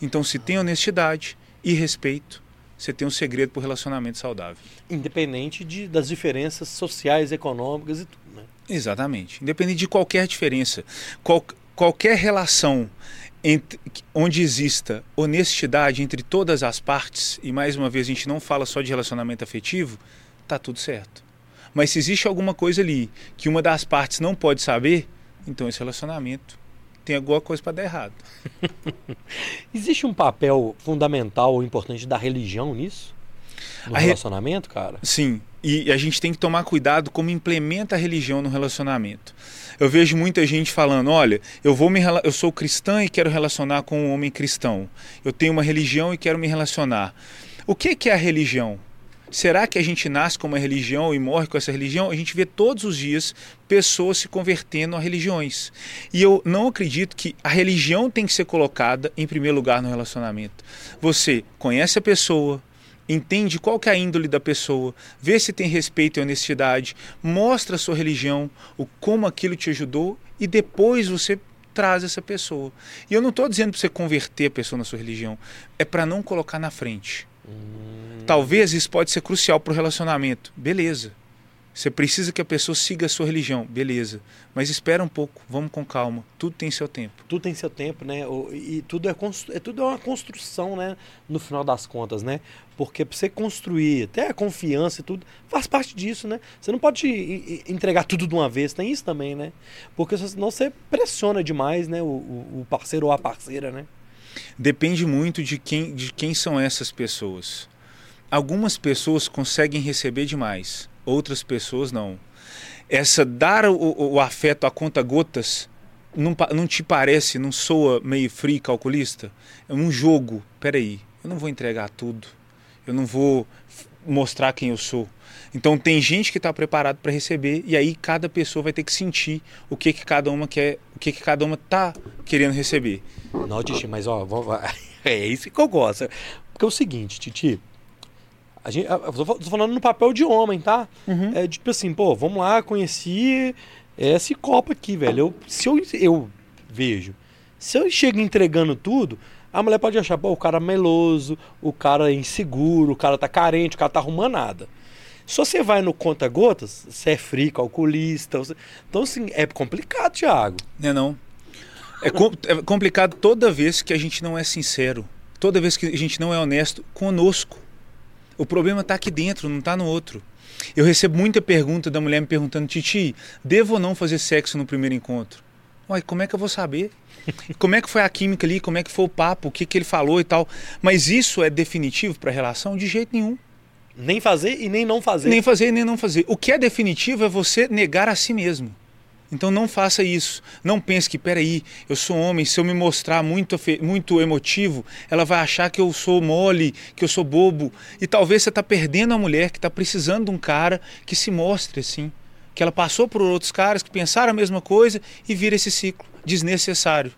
Então, se tem honestidade e respeito, você tem um segredo para o relacionamento saudável. Independente de, das diferenças sociais, econômicas e tudo, né? Exatamente. Independente de qualquer diferença, qual, qualquer relação entre- onde exista honestidade entre todas as partes, e mais uma vez a gente não fala só de relacionamento afetivo, tá tudo certo. Mas se existe alguma coisa ali que uma das partes não pode saber, então esse relacionamento tem alguma coisa para dar errado. Existe um papel fundamental ou importante da religião nisso? No A re- relacionamento, cara? Sim, e a gente tem que tomar cuidado como implementa a religião no relacionamento. Eu vejo muita gente falando, olha, eu vou me eu sou cristã e quero relacionar com um homem cristão. Eu tenho uma religião e quero me relacionar. O que que é a religião? Será que a gente nasce com uma religião e morre com essa religião? A gente vê todos os dias pessoas se convertendo a religiões. E eu não acredito que a religião tem que ser colocada em primeiro lugar no relacionamento. Você conhece a pessoa, entende qual que é a índole da pessoa, vê se tem respeito e honestidade, mostra a sua religião, o como aquilo te ajudou e depois você traz essa pessoa. E eu não estou dizendo para você converter a pessoa na sua religião, é para não colocar na frente. Talvez isso pode ser crucial para o relacionamento. Beleza. Você precisa que a pessoa siga a sua religião. Beleza. Mas espera um pouco, vamos com calma. Tudo tem seu tempo. Tudo tem seu tempo, né? E tudo é, constru... é tudo é uma construção, né? No final das contas, né? Porque pra você construir até a confiança e tudo, faz parte disso, né? Você não pode entregar tudo de uma vez, tem isso também, né? Porque senão você pressiona demais, né? O, o o parceiro ou a parceira, né? Depende muito de quem, de quem são essas pessoas. Algumas pessoas conseguem receber demais, outras pessoas não. Essa dar o, o- afeto a conta gotas não, não te parece, não soa meio frio calculista? É um jogo. Peraí, eu não vou entregar tudo. Eu não vou mostrar quem eu sou. Então tem gente que está preparado para receber e aí cada pessoa vai ter que sentir o que, que cada uma quer, o que, que cada uma tá querendo receber. Não, Titi, mas ó, vamos- é isso que eu gosto. Porque é o seguinte, Titi. A gente, eu tô fal- tô falando no papel de homem, tá? É tipo assim, pô, vamos lá, conheci esse copo aqui, velho. Eu, se eu, eu vejo, se eu chego entregando tudo, a mulher pode achar, pô, o cara é meloso, o cara é inseguro, o cara tá carente, o cara tá arrumando nada. Se você vai no conta-gotas, você é frio, calculista. você- Então, assim, é complicado, Thiago. Não é não. É, com- é complicado toda vez que a gente não é sincero. Toda vez que a gente não é honesto conosco. O problema está aqui dentro, não está no outro. Eu recebo muita pergunta da mulher me perguntando, Titi, devo ou não fazer sexo no primeiro encontro? Uai, como é que eu vou saber? Como é que foi a química ali? Como é que foi o papo? O que, que ele falou e tal? Mas isso é definitivo para a relação? De jeito nenhum. Nem fazer e nem não fazer. Nem fazer nem não fazer. O que é definitivo é você negar a si mesmo. Então não faça isso. Não pense que, peraí, eu sou homem, se eu me mostrar muito, muito emotivo, ela vai achar que eu sou mole, que eu sou bobo. E talvez você está perdendo a mulher que está precisando de um cara que se mostre assim. Que ela passou por outros caras que pensaram a mesma coisa e vira esse ciclo desnecessário.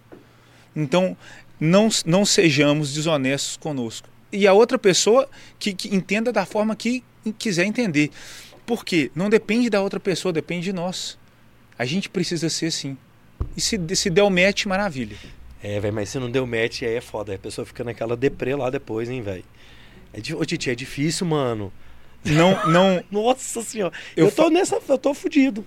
Então não, não sejamos desonestos conosco. e a outra pessoa que, que entenda da forma que quiser entender. Por quê? Não depende da outra pessoa, depende de nós. A gente precisa ser assim. E se, se der o match, maravilha. É, velho, mas se não deu match, aí é foda. A pessoa fica naquela deprê lá depois, hein, velho. É, ô, Titi, é difícil, mano. Não, não, Nossa senhora. Eu Eu, tô fa- nessa, eu tô fudido.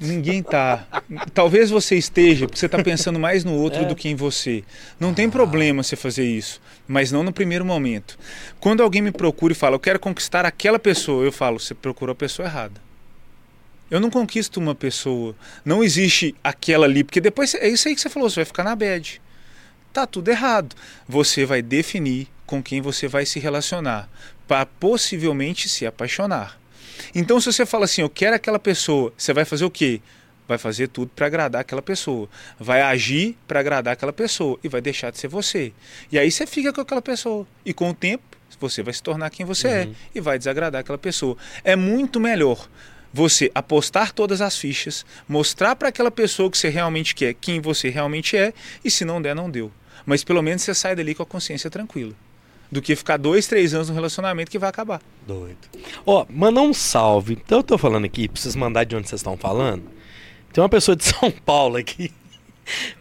ninguém tá. Talvez você esteja, porque você tá pensando mais no outro É. do que em você. Não tem problema você fazer isso, mas não no primeiro momento. Quando alguém me procura e fala, eu quero conquistar aquela pessoa, eu falo, você procurou a pessoa errada. Eu não conquisto uma pessoa. Não existe aquela ali, porque depois é isso aí que você falou, você vai ficar na bad. Tá tudo errado. Você vai definir com quem você vai se relacionar para possivelmente se apaixonar. Então, se você fala assim, eu quero aquela pessoa, você vai fazer o quê? Vai fazer tudo para agradar aquela pessoa. Vai agir para agradar aquela pessoa e vai deixar de ser você. E aí você fica com aquela pessoa. E com o tempo, você vai se tornar quem você é Uhum. e vai desagradar aquela pessoa. É muito melhor você apostar todas as fichas, mostrar para aquela pessoa que você realmente quer, quem você realmente é, e se não der, não deu. Mas pelo menos você sai dali com a consciência tranquila. Do que ficar dois, três anos no relacionamento que vai acabar. Doido. Ó, mandar um salve. Então eu tô falando aqui, preciso mandar de onde vocês estão falando. Tem uma pessoa de São Paulo aqui.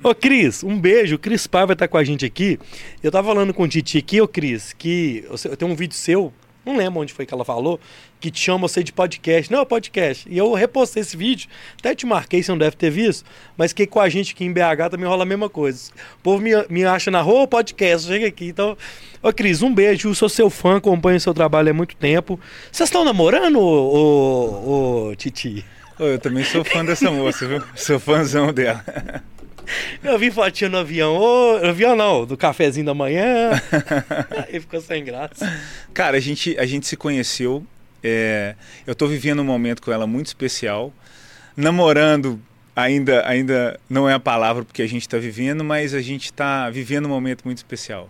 Ô, Cris, um beijo. O Cris Paiva tá com a gente aqui. Eu tava falando com o Titi aqui, ô Cris, que eu tenho um vídeo seu, não lembro onde foi que ela falou, que te chama você de podcast. Não, é podcast. E eu repostei esse vídeo, até te marquei, você não deve ter visto, mas que com a gente aqui em BH também rola a mesma coisa. O povo me, me acha na rua, podcast, chega aqui. Então, ô Cris, um beijo. Eu sou seu fã, acompanho seu trabalho há muito tempo. Vocês estão namorando, ô, ô, ô, Titi? Eu também sou fã dessa moça, viu? Sou fãzão dela. Eu vi fotinha no avião, no avião não, do cafezinho da manhã. Aí ficou sem graça. Cara, a gente, a gente se conheceu. é, eu tô vivendo um momento com ela muito especial. Namorando ainda, ainda não é a palavra porque a gente tá vivendo, mas a gente tá vivendo um momento muito especial.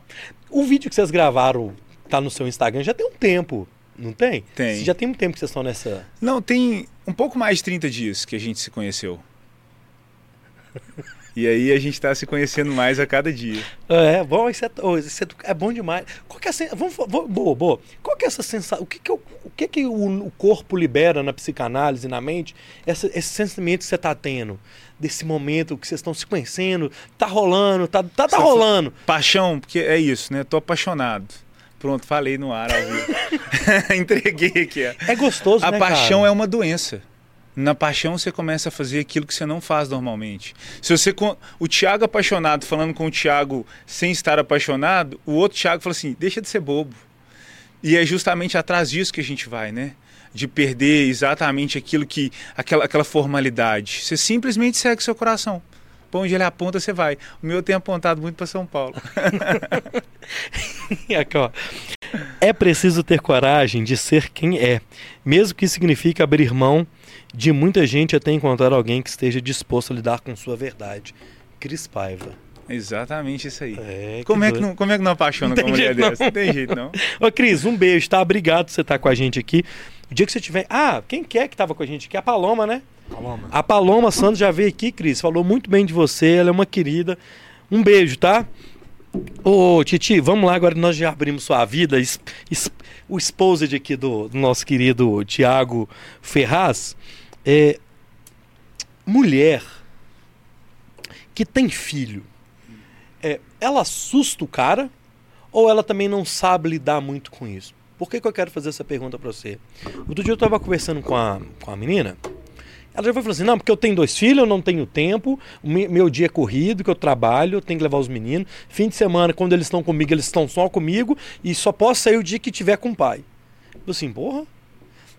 O vídeo que vocês gravaram tá no seu Instagram já tem um tempo, não tem? Tem. Já tem um tempo que vocês estão nessa. Não, tem um pouco mais de 30 dias que a gente se conheceu. E aí a gente tá se conhecendo mais a cada dia. É, bom, isso é, isso é, é bom demais. Qual que é a vamos, vamos, boa, boa. Qual que é essa sensação? O que que, o, o, que, que o, o corpo libera na psicanálise, na mente? Essa, esse sentimento que você tá tendo, desse momento que vocês estão se conhecendo, tá rolando, tá, tá, tá rolando. Paixão, porque é isso, né? Tô apaixonado. Pronto, falei no ar ao vivo. Entreguei aqui. ó. É gostoso, A né, paixão cara? é uma doença. Na paixão você começa a fazer aquilo que você não faz normalmente. Se você o Tiago apaixonado falando com o Tiago sem estar apaixonado, o outro Tiago fala assim: "Deixa de ser bobo". E é justamente atrás disso que a gente vai, né? De perder exatamente aquilo que aquela, aquela formalidade. Você simplesmente segue seu coração. Pra onde ele aponta, você vai. O meu tem apontado muito para São Paulo. Aqui, ó. É preciso ter coragem de ser quem é, mesmo que signifique abrir mão de muita gente até encontrar alguém que esteja disposto a lidar com sua verdade. Cris Paiva. Exatamente isso aí. É, Como é, que não, como é que não apaixona Não com tem uma mulher jeito, dessa? Não tem jeito, não. Ô, Cris, um beijo, tá? Obrigado por você estar com a gente aqui. O dia que você tiver. Ah, quem que é que tava com a gente aqui? A Paloma, né? Paloma. A Paloma Santos já veio aqui, Cris. Falou muito bem de você, ela é uma querida. Um beijo, tá? Ô, Titi, vamos lá, agora nós já abrimos sua vida. Es- es- o exposed aqui do, do nosso querido Tiago Ferraz. É, mulher que tem filho, é, ela assusta o cara ou ela também não sabe lidar muito com isso? Por que, que eu quero fazer essa pergunta pra você? Outro dia eu tava conversando com a, com a menina. Ela já foi falando assim: não, porque eu tenho dois filhos, eu não tenho tempo, meu dia é corrido, que eu trabalho, eu tenho que levar os meninos. Fim de semana, quando eles estão comigo, eles estão só comigo e só posso sair o dia que tiver com o pai. Eu assim, porra.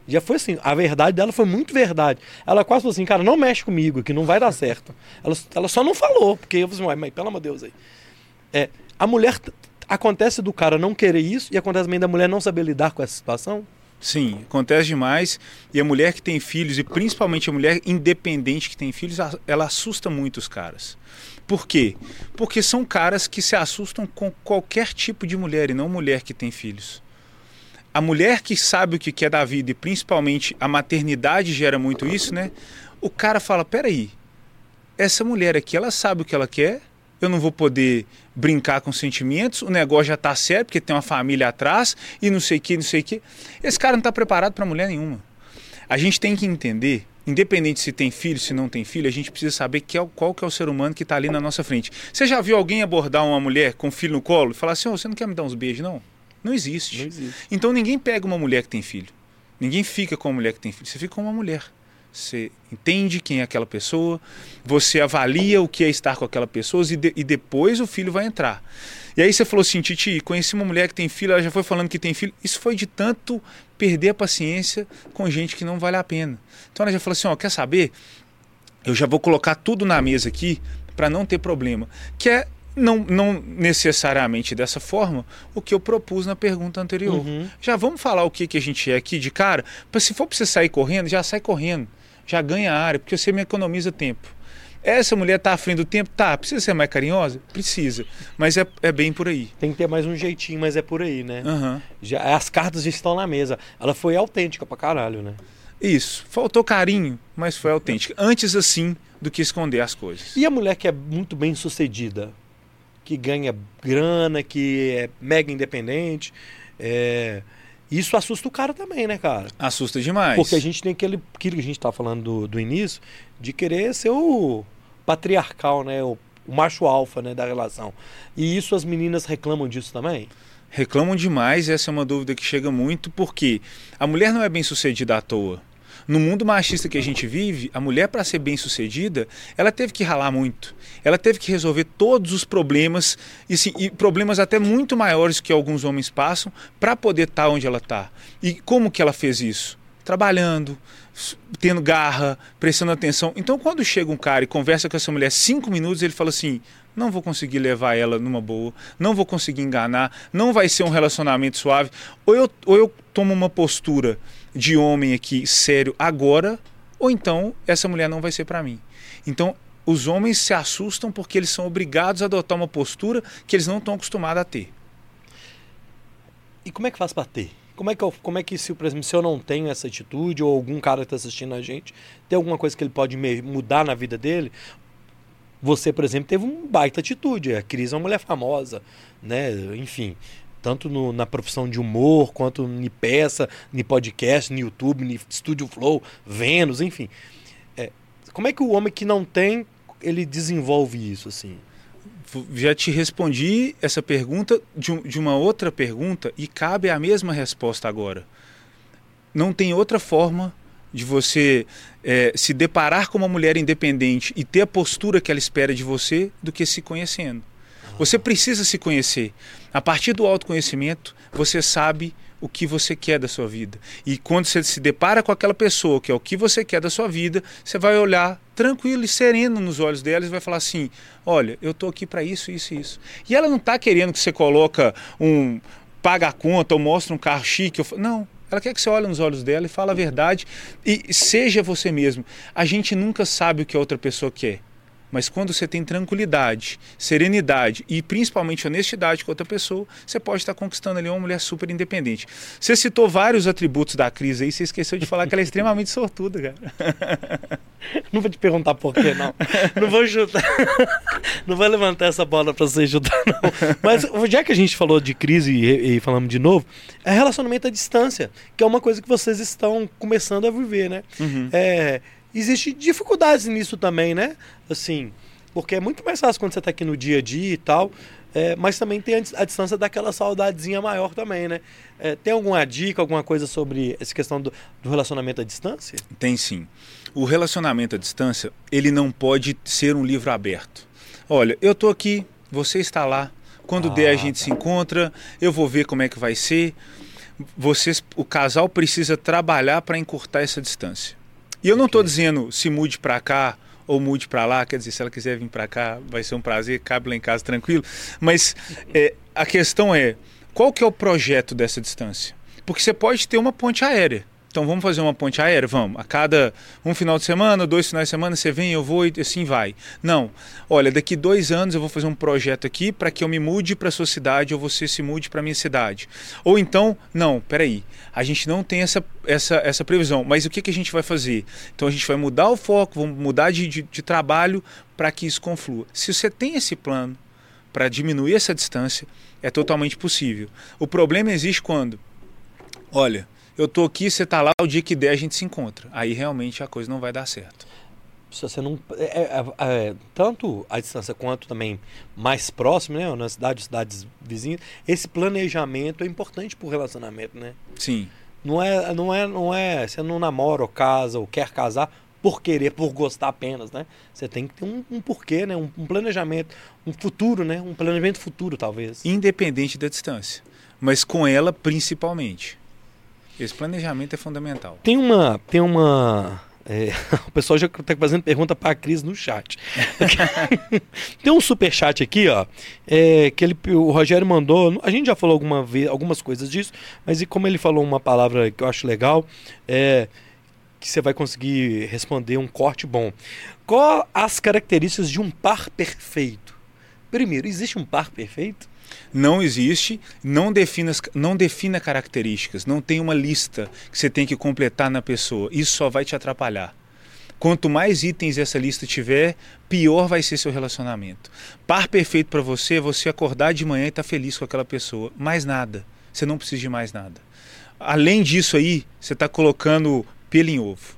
Já foi assim, a verdade dela foi muito verdade. Ela quase falou assim, cara, não mexe comigo, que não vai dar certo. Ela, ela só não falou, porque eu falei assim, "Uai, mas pelo amor de Deus aí. É, a mulher, acontece do cara não querer isso e acontece também da mulher não saber lidar com essa situação? Sim, acontece demais. E a mulher que tem filhos, e principalmente a mulher independente que tem filhos, ela assusta muito os caras. Por quê? Porque são caras que se assustam com qualquer tipo de mulher e não mulher que tem filhos. A mulher que sabe o que quer da vida e principalmente a maternidade gera muito isso, né? O cara fala: peraí, essa mulher aqui, ela sabe o que ela quer, eu não vou poder brincar com sentimentos, o negócio já tá sério, porque tem uma família atrás e não sei o que, não sei o que. Esse cara não está preparado para mulher nenhuma. A gente tem que entender, independente se tem filho, se não tem filho, a gente precisa saber é, qual que é o ser humano que está ali na nossa frente. Você já viu alguém abordar uma mulher com filho no colo e falar assim, oh, você não quer me dar uns beijos, não? Não existe. Não existe. Então ninguém pega uma mulher que tem filho. Ninguém fica com uma mulher que tem filho. Você fica com uma mulher. Você entende quem é aquela pessoa, você avalia o que é estar com aquela pessoa e, de, e depois o filho vai entrar. E aí você falou assim, Titi, conheci uma mulher que tem filho, ela já foi falando que tem filho. Isso foi de tanto perder a paciência com gente que não vale a pena. Então ela já falou assim, ó, quer saber? Eu já vou colocar tudo na mesa aqui para não ter problema. Que é não, não necessariamente dessa forma o que eu propus na pergunta anterior. Uhum. Já vamos falar o que, que a gente é aqui de cara? Se for para você sair correndo, já sai correndo já ganha área, porque você me economiza tempo. Essa mulher está à frente do tempo? Tá. Precisa ser mais carinhosa? Precisa. Mas é, é bem por aí. Tem que ter mais um jeitinho, mas é por aí, né? Uhum. Já, as cartas já estão na mesa. Ela foi autêntica pra caralho, né? Isso. Faltou carinho, mas foi autêntica. Antes, assim, do que esconder as coisas. E a mulher que é muito bem sucedida? Que ganha grana, que é mega independente. É isso assusta o cara também, né, cara? Assusta demais. Porque a gente tem aquele, aquilo que a gente tá falando do, do início, de querer ser o patriarcal, né? O, o macho alfa né, da relação. E isso as meninas reclamam disso também? Reclamam demais, essa é uma dúvida que chega muito, porque a mulher não é bem sucedida à toa. No mundo machista que a gente vive, a mulher, para ser bem sucedida, ela teve que ralar muito. Ela teve que resolver todos os problemas, e, sim, e problemas até muito maiores que alguns homens passam, para poder estar tá onde ela está. E como que ela fez isso? Trabalhando, tendo garra, prestando atenção. Então, quando chega um cara e conversa com essa mulher cinco minutos, ele fala assim: não vou conseguir levar ela numa boa, não vou conseguir enganar, não vai ser um relacionamento suave. Ou eu, ou eu tomo uma postura de homem aqui sério agora, ou então essa mulher não vai ser para mim. Então, os homens se assustam porque eles são obrigados a adotar uma postura que eles não estão acostumados a ter. E como é que faz para ter? Como é que, eu, como é que se, por exemplo, se eu não tenho essa atitude, ou algum cara que está assistindo a gente, tem alguma coisa que ele pode mudar na vida dele? Você, por exemplo, teve uma baita atitude. A Cris é uma mulher famosa, né? Enfim, tanto no, na profissão de humor, quanto em peça, em podcast, no YouTube, no Studio Flow, Vênus, enfim. É, como é que o homem que não tem, ele desenvolve isso, assim? Já te respondi essa pergunta de, de uma outra pergunta e cabe a mesma resposta agora. Não tem outra forma de você é, se deparar com uma mulher independente e ter a postura que ela espera de você do que se conhecendo. Você precisa se conhecer. A partir do autoconhecimento, você sabe o que você quer da sua vida. E quando você se depara com aquela pessoa que é o que você quer da sua vida, você vai olhar tranquilo e sereno nos olhos dela e vai falar assim: "Olha, eu tô aqui para isso, isso e isso". E ela não está querendo que você coloca um paga a conta ou mostre um carro chique, não, ela quer que você olhe nos olhos dela e fale a verdade e seja você mesmo. A gente nunca sabe o que a outra pessoa quer. Mas quando você tem tranquilidade, serenidade e principalmente honestidade com outra pessoa, você pode estar conquistando ali uma mulher super independente. Você citou vários atributos da crise aí, você esqueceu de falar que ela é extremamente sortuda, cara. Não vou te perguntar por quê, não. Não vou chutar. Não vou levantar essa bola para você chutar, não. Mas já que a gente falou de crise e, e falamos de novo, é relacionamento à distância, que é uma coisa que vocês estão começando a viver, né? Uhum. É, Existem dificuldades nisso também, né? Assim, porque é muito mais fácil quando você está aqui no dia a dia e tal, é, mas também tem a, distância daquela saudadezinha maior também, né? É, tem alguma dica, alguma coisa sobre essa questão do, do, relacionamento à distância? Tem sim. O relacionamento à distância, ele não pode ser um livro aberto. Olha, eu tô aqui, você está lá. Quando ah, der a gente tá. se encontra, eu vou ver como é que vai ser. Vocês, o casal precisa trabalhar para encurtar essa distância. E eu não estou dizendo se mude para cá ou mude para lá, quer dizer, se ela quiser vir para cá, vai ser um prazer, cabe lá em casa tranquilo. Mas é, a questão é, qual que é o projeto dessa distância? Porque você pode ter uma ponte aérea. Então vamos fazer uma ponte aérea? Vamos. A cada um final de semana, dois finais de semana, você vem, eu vou e assim vai. Não. Olha, daqui dois anos eu vou fazer um projeto aqui para que eu me mude para sua cidade ou você se mude para minha cidade. Ou então, não, peraí, a gente não tem essa, essa, essa previsão, mas o que, que a gente vai fazer? Então a gente vai mudar o foco, vamos mudar de, de, de trabalho para que isso conflua. Se você tem esse plano para diminuir essa distância, é totalmente possível. O problema existe quando, olha, eu tô aqui, você tá lá, o dia que der a gente se encontra. Aí realmente a coisa não vai dar certo. Se você não. É, é, é, tanto a distância quanto também mais próximo, né? Na cidade, cidades vizinhas, esse planejamento é importante pro relacionamento, né? Sim. Não é, não é, não é. Você não namora ou casa ou quer casar por querer, por gostar apenas, né? Você tem que ter um, um porquê, né? Um, um, planejamento, um futuro, né? Um planejamento futuro, talvez. Independente da distância. Mas com ela principalmente. Esse planejamento é fundamental. Tem uma. Tem uma. É, o pessoal já está fazendo pergunta para a Cris no chat. tem um super chat aqui, ó, é, que ele, o Rogério mandou. A gente já falou alguma vez, algumas coisas disso, mas e como ele falou uma palavra que eu acho legal, é, que você vai conseguir responder um corte bom. Qual as características de um par perfeito? Primeiro, existe um par perfeito? Não existe, não defina, não defina características, não tem uma lista que você tem que completar na pessoa. Isso só vai te atrapalhar. Quanto mais itens essa lista tiver, pior vai ser seu relacionamento. Par perfeito para você é você acordar de manhã e estar tá feliz com aquela pessoa. Mais nada. Você não precisa de mais nada. Além disso aí, você está colocando pelo em ovo.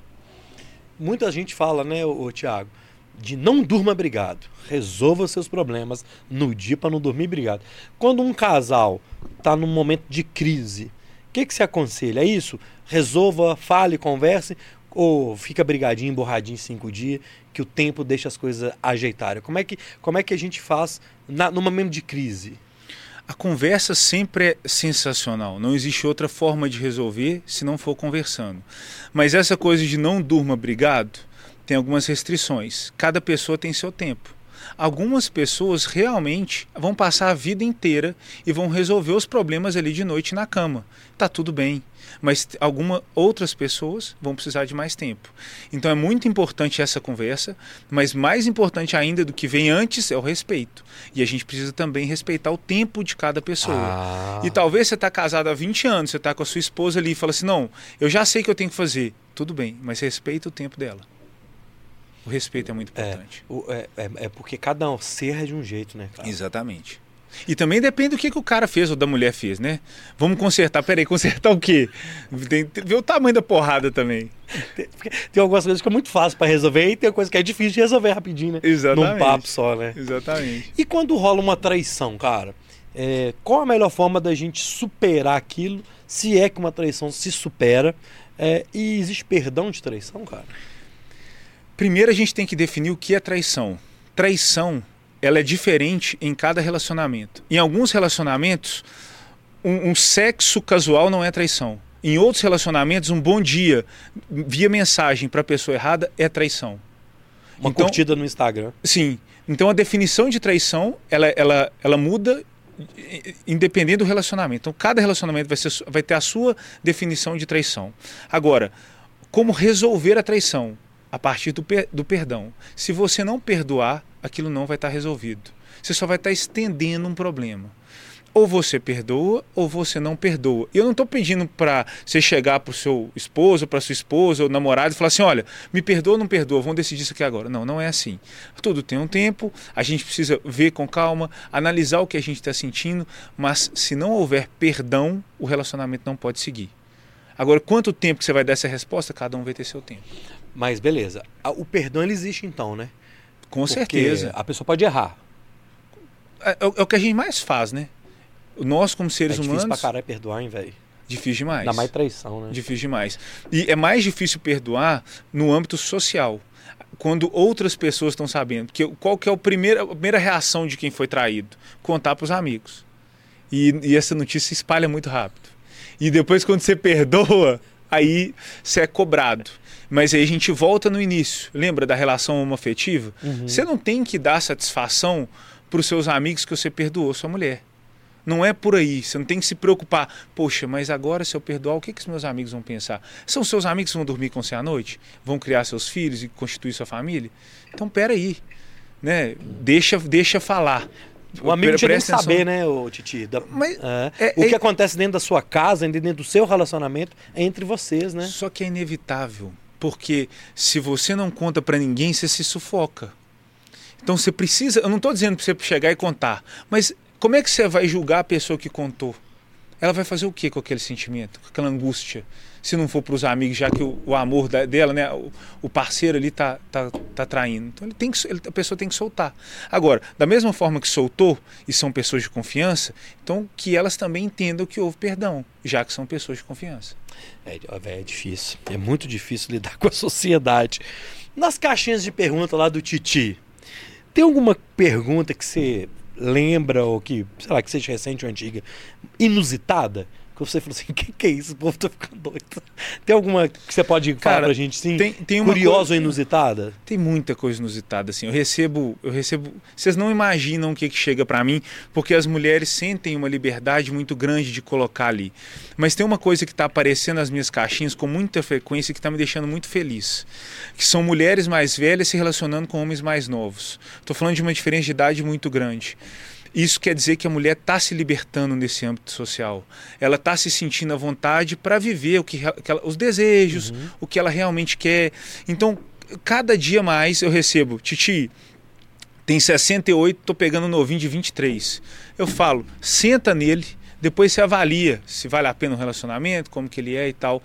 Muita gente fala, né, o Tiago? De não durma brigado. Resolva seus problemas no dia para não dormir brigado. Quando um casal está num momento de crise, o que, que se aconselha? É isso? Resolva, fale, converse ou fica brigadinho, borradinho cinco dias, que o tempo deixa as coisas ajeitarem? Como é que, como é que a gente faz na, no momento de crise? A conversa sempre é sensacional. Não existe outra forma de resolver se não for conversando. Mas essa coisa de não durma brigado, tem algumas restrições. Cada pessoa tem seu tempo. Algumas pessoas realmente vão passar a vida inteira e vão resolver os problemas ali de noite na cama. Tá tudo bem. Mas algumas outras pessoas vão precisar de mais tempo. Então é muito importante essa conversa, mas mais importante ainda do que vem antes é o respeito. E a gente precisa também respeitar o tempo de cada pessoa. Ah. E talvez você está casado há 20 anos, você está com a sua esposa ali e fala assim: não, eu já sei o que eu tenho que fazer. Tudo bem, mas respeita o tempo dela. O respeito é muito é, importante. É, o, é, é, porque cada um ser é de um jeito, né? Cara? Exatamente. E também depende do que, que o cara fez ou da mulher fez, né? Vamos consertar. Peraí, consertar o quê? Tem, tem, ver o tamanho da porrada também. Tem, tem algumas coisas que é muito fácil para resolver e tem coisa que é difícil de resolver rapidinho, né? Exatamente. Num papo só, né? Exatamente. E quando rola uma traição, cara? É, qual a melhor forma da gente superar aquilo? Se é que uma traição se supera? É, e existe perdão de traição, cara? Primeiro a gente tem que definir o que é traição. Traição, ela é diferente em cada relacionamento. Em alguns relacionamentos, um, um sexo casual não é traição. Em outros relacionamentos, um bom dia via mensagem para a pessoa errada é traição. Uma então, curtida no Instagram. Sim. Então a definição de traição, ela, ela, ela muda independente do relacionamento. Então cada relacionamento vai, ser, vai ter a sua definição de traição. Agora, como resolver a traição? A partir do, per do perdão. Se você não perdoar, aquilo não vai estar resolvido. Você só vai estar estendendo um problema. Ou você perdoa ou você não perdoa. Eu não estou pedindo para você chegar para o seu esposo, para sua esposa ou namorado e falar assim: olha, me perdoa ou não perdoa, vamos decidir isso aqui agora. Não, não é assim. Tudo tem um tempo, a gente precisa ver com calma, analisar o que a gente está sentindo, mas se não houver perdão, o relacionamento não pode seguir. Agora, quanto tempo que você vai dar essa resposta, cada um vai ter seu tempo. Mas beleza. O perdão ele existe então, né? Com Porque certeza. A pessoa pode errar. É, é, é, o que a gente mais faz, né? Nós, como seres é humanos. Difícil pra caralho perdoar, hein, velho? Difícil demais. Dá mais traição, né? Difícil demais. E é mais difícil perdoar no âmbito social. Quando outras pessoas estão sabendo. Que, qual que é a primeira, a primeira reação de quem foi traído? Contar para os amigos. E, e essa notícia se espalha muito rápido. E depois, quando você perdoa, aí você é cobrado. Mas aí a gente volta no início. Lembra da relação homoafetiva? Uhum. Você não tem que dar satisfação para os seus amigos que você perdoou sua mulher. Não é por aí. Você não tem que se preocupar. Poxa, mas agora se eu perdoar, o que, que os meus amigos vão pensar? São seus amigos que vão dormir com você à noite? Vão criar seus filhos e constituir sua família? Então, peraí. Né? Deixa, deixa falar. O amigo tinha que saber, né, ô Titi? Da- Mas é. é- o que é- acontece dentro da sua casa, dentro do seu relacionamento, é entre vocês, né? Só que é inevitável, porque se você não conta pra ninguém, você se sufoca. Então você precisa, eu não estou dizendo para você chegar e contar, mas como é que você vai julgar a pessoa que contou? Ela vai fazer o que com aquele sentimento, com aquela angústia? Se não for para os amigos, já que o, o amor da- dela, né, o, o parceiro ali tá, tá, tá traindo. Então ele tem que, ele- a pessoa tem que soltar. Agora, da mesma forma que soltou e são pessoas de confiança, então que elas também entendam que houve perdão, já que são pessoas de confiança. É, é difícil. É muito difícil lidar com a sociedade. Nas caixinhas de pergunta lá do Titi, tem alguma pergunta que você lembra ou que, sei lá, que seja recente ou antiga, inusitada? Que você falou assim, o que, que é isso? O povo tá ficando doido. Tem alguma que você pode falar Cara, pra gente, sim? Tem, tem uma Curiosa ou inusitada? Tem muita coisa inusitada assim. Eu recebo, eu recebo, vocês não imaginam o que que chega pra mim, porque as mulheres sentem uma liberdade muito grande de colocar ali. Mas tem uma coisa que está aparecendo nas minhas caixinhas com muita frequência que está me deixando muito feliz, que são mulheres mais velhas se relacionando com homens mais novos. Estou falando de uma diferença de idade muito grande. Isso quer dizer que a mulher está se libertando nesse âmbito social. Ela está se sentindo à vontade para viver o que, que ela- os desejos, o que ela realmente quer. Então, cada dia mais eu recebo, Titi, tem 68, tô pegando um novinho de 23. Eu falo, senta nele, depois você avalia se vale a pena o relacionamento, como que ele é e tal.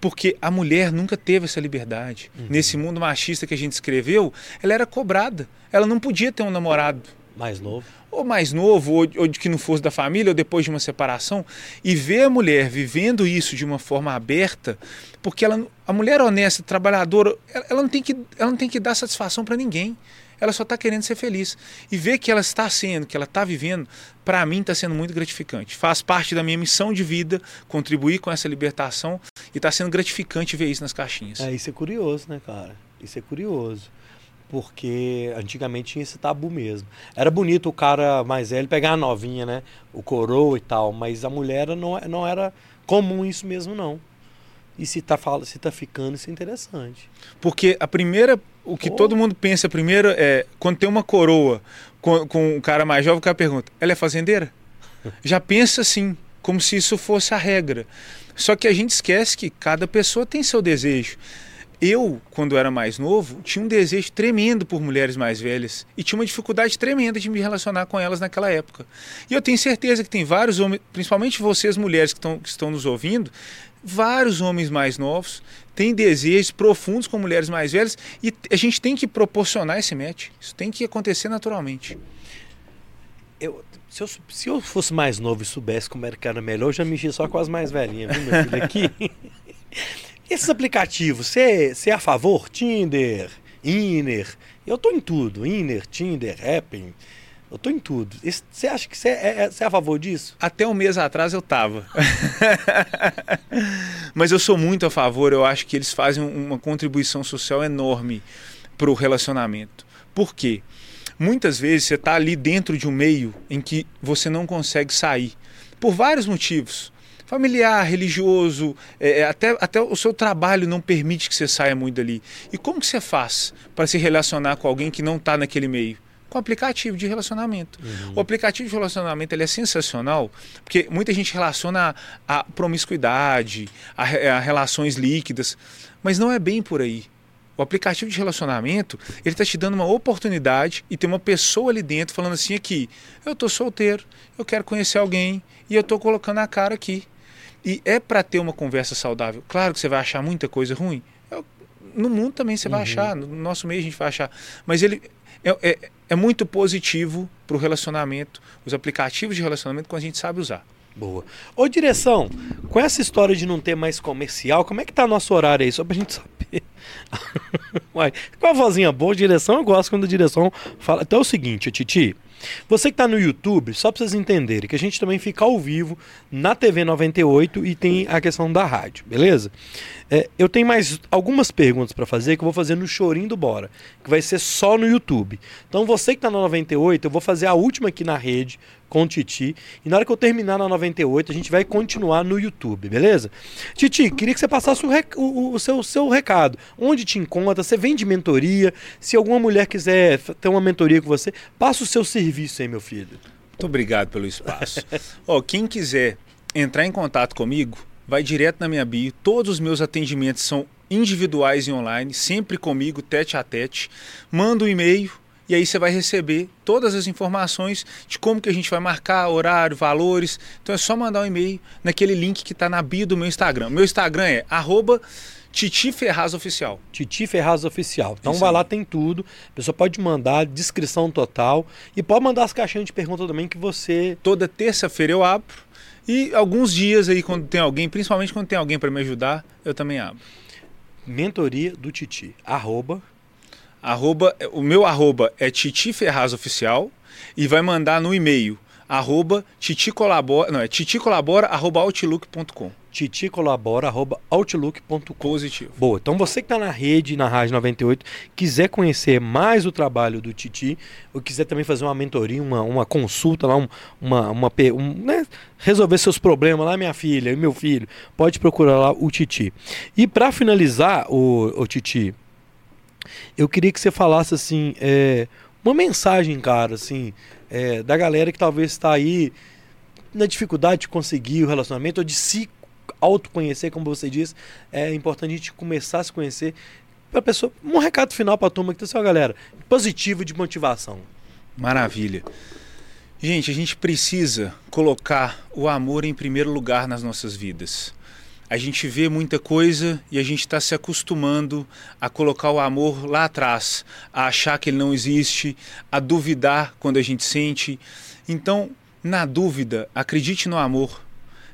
Porque a mulher nunca teve essa liberdade. Nesse mundo machista que a gente escreveu, ela era cobrada. Ela não podia ter um namorado Mais novo. Ou mais novo, ou, de que não fosse da família, ou depois de uma separação, e ver a mulher vivendo isso de uma forma aberta, porque ela, a mulher honesta, trabalhadora, ela, ela não, tem que, ela não tem que dar satisfação para ninguém. Ela só está querendo ser feliz. E ver que ela está sendo, que ela está vivendo, para mim está sendo muito gratificante. Faz parte da minha missão de vida contribuir com essa libertação e está sendo gratificante ver isso nas caixinhas. É, isso é curioso, né, cara? Isso é curioso. Porque antigamente tinha esse tabu mesmo. Era bonito o cara mais velho pegar a novinha, né? O coroa e tal, mas a mulher não, não era comum isso mesmo, não. E se tá, se tá ficando, isso é interessante. Porque a primeira, o que todo mundo pensa primeiro é quando tem uma coroa com, com um cara mais jovem, o cara pergunta: ela é fazendeira? Já pensa assim, como se isso fosse a regra. Só que a gente esquece que cada pessoa tem seu desejo. Eu, quando era mais novo, tinha um desejo tremendo por mulheres mais velhas e tinha uma dificuldade tremenda de me relacionar com elas naquela época. E eu tenho certeza que tem vários homens, principalmente vocês mulheres que estão, que estão nos ouvindo, vários homens mais novos têm desejos profundos com mulheres mais velhas e a gente tem que proporcionar esse match. Isso tem que acontecer naturalmente. Eu, se, eu, se eu fosse mais novo e soubesse como era que era melhor, eu já mexia só com as mais velhinhas, viu, meu filho? Aqui. Esses aplicativos, você é a favor? Tinder, Inner. Eu tô em tudo. Inner, Tinder, Happn. Eu tô em tudo. Você acha que você é, é- é a favor disso? Até um mês atrás eu tava. Mas eu sou muito a favor, eu acho que eles fazem uma contribuição social enorme para o relacionamento. Por quê? Muitas vezes você está ali dentro de um meio em que você não consegue sair, por vários motivos. Familiar, religioso, é, é, até, até o seu trabalho não permite que você saia muito dali. E como que você faz para se relacionar com alguém que não está naquele meio? Com aplicativo de relacionamento. O aplicativo de relacionamento ele é sensacional, porque muita gente relaciona a, a promiscuidade, a, a relações líquidas, mas não é bem por aí. O aplicativo de relacionamento, ele está te dando uma oportunidade e tem uma pessoa ali dentro falando assim aqui, eu tô solteiro, eu quero conhecer alguém e eu tô colocando a cara aqui. E é para ter uma conversa saudável. Claro que você vai achar muita coisa ruim. Eu- no mundo também você vai achar, no nosso meio a gente vai achar. Mas ele é, é, é muito positivo para o relacionamento, os aplicativos de relacionamento quando a gente sabe usar. Boa. Ô, direção, com essa história de não ter mais comercial, como é que tá nosso horário aí? Só pra gente saber. Uai, com a vozinha boa, direção, eu gosto quando a direção fala. Então é o seguinte, Titi. Você que está no YouTube, só para vocês entenderem que a gente também fica ao vivo na TV 98 e tem a questão da rádio, beleza? É, eu tenho mais algumas perguntas para fazer que eu vou fazer no Chorinho do Bora, que vai ser só no YouTube. Então você que está na 98, eu vou fazer a última aqui na rede com o Titi. E na hora que eu terminar na 98, a gente vai continuar no YouTube, beleza? Titi, queria que você passasse o, rec... o, o seu, seu recado. Onde te encontra? Você vende mentoria? Se alguma mulher quiser ter uma mentoria com você, passa o seu serviço aí, meu filho. Muito obrigado pelo espaço. Ó, quem quiser entrar em contato comigo, vai direto na minha bio. Todos os meus atendimentos são individuais e online, sempre comigo, tete a tete. Manda um e-mail e aí você vai receber todas as informações de como que a gente vai marcar, horário, valores. Então é só mandar um e-mail naquele link que está na bio do meu Instagram. Meu Instagram é arroba Titi Ferraz Oficial. Titi Ferraz Oficial. Então Isso vai aí. lá, tem tudo. A pessoa pode mandar descrição total e pode mandar as caixinhas de pergunta também que você. Toda terça-feira eu abro. E alguns dias aí, quando tem alguém, principalmente quando tem alguém para me ajudar, eu também abro. Mentoria do Titi. Arroba arroba, o meu arroba é Titi Ferraz Oficial e vai mandar no e-mail arroba titicolabora, não, é titicolabora arroba outlook.com titicolabora arroba outlook.com Positivo. Boa, então você que está na rede, na Rádio 98, quiser conhecer mais o trabalho do Titi, ou quiser também fazer uma mentoria, uma, uma consulta lá, um, uma, uma um, né, resolver seus problemas lá, minha filha e meu filho, pode procurar lá o Titi. E para finalizar, o, o Titi, eu queria que você falasse assim, é, uma mensagem, cara, assim, é, da galera que talvez está aí na dificuldade de conseguir o relacionamento ou de se autoconhecer, como você disse. É importante a gente começar a se conhecer. Para pessoa, um recado final para a turma que tá assim, ó, galera, positivo de motivação. Maravilha. Gente, a gente precisa colocar o amor em primeiro lugar nas nossas vidas a gente vê muita coisa e a gente está se acostumando a colocar o amor lá atrás, a achar que ele não existe, a duvidar quando a gente sente. Então, na dúvida, acredite no amor.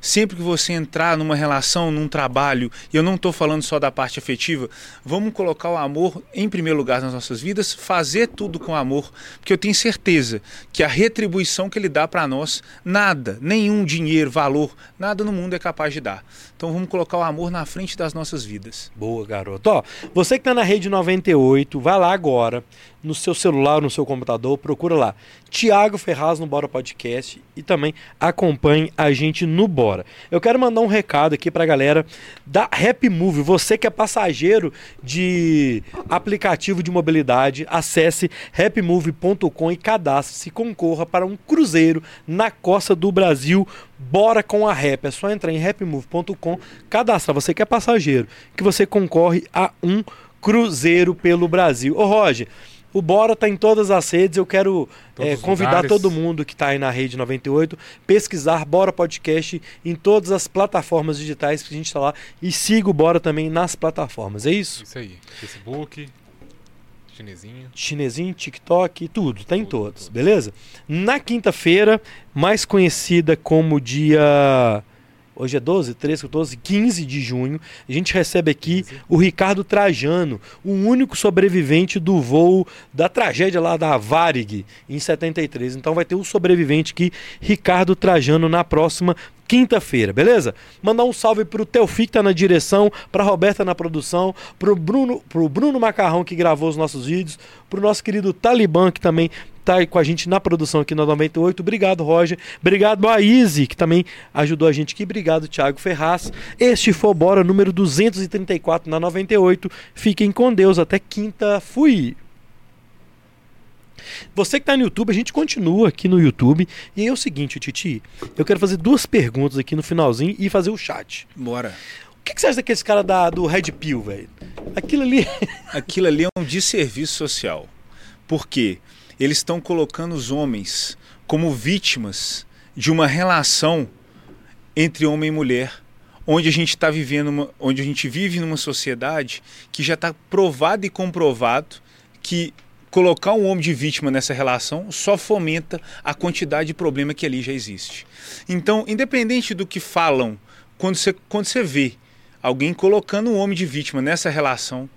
Sempre que você entrar numa relação, num trabalho, e eu não estou falando só da parte afetiva, vamos colocar o amor em primeiro lugar nas nossas vidas, fazer tudo com amor, porque eu tenho certeza que a retribuição que ele dá para nós, nada, nenhum dinheiro, valor, nada no mundo é capaz de dar. Então vamos colocar o amor na frente das nossas vidas. Boa, garoto. Ó, você que está na rede 98, vai lá agora, no seu celular, no seu computador, procura lá. Tiago Ferraz no Bora Podcast e também acompanhe a gente no Bora. Eu quero mandar um recado aqui para a galera da Happy Move. Você que é passageiro de aplicativo de mobilidade, acesse happymove.com e cadastre-se concorra para um cruzeiro na costa do Brasil. Bora com a Rap. É só entrar em happymove.com, cadastrar você que é passageiro, que você concorre a um cruzeiro pelo Brasil. Ô Roger, o Bora está em todas as redes. Eu quero é, convidar todo mundo que está aí na rede 98 pesquisar Bora Podcast em todas as plataformas digitais que a gente está lá e siga o Bora também nas plataformas. É isso? Isso aí. Facebook, Chinesinho. Chinesinho, TikTok, tudo, tá em todos, beleza? Na quinta-feira, mais conhecida como dia Hoje é 12, 13, 14, 15 de junho. A gente recebe aqui 15. o Ricardo Trajano, o único sobrevivente do voo da tragédia lá da Varig em 73. Então vai ter o sobrevivente aqui, Ricardo Trajano, na próxima quinta-feira, beleza? Mandar um salve pro Teofi que tá na direção, pra Roberta na produção, pro Bruno, pro Bruno Macarrão que gravou os nossos vídeos, pro nosso querido Talibã que também tá aí com a gente na produção aqui na 98. Obrigado, Roger. Obrigado a Izzy, que também ajudou a gente aqui. Obrigado, Thiago Ferraz. Este foi o Bora número 234 na 98. Fiquem com Deus. Até quinta. Fui! Você que está no YouTube, a gente continua aqui no YouTube. E aí é o seguinte, Titi, eu quero fazer duas perguntas aqui no finalzinho e fazer o chat. Bora. O que, que você acha daquele cara da, do Red Pill, velho? Aquilo ali. Aquilo ali é um desserviço social. Por quê? Eles estão colocando os homens como vítimas de uma relação entre homem e mulher onde a gente está vivendo, uma, onde a gente vive numa sociedade que já está provado e comprovado que colocar um homem de vítima nessa relação só fomenta a quantidade de problema que ali já existe. Então, independente do que falam, quando você, quando você vê alguém colocando um homem de vítima nessa relação,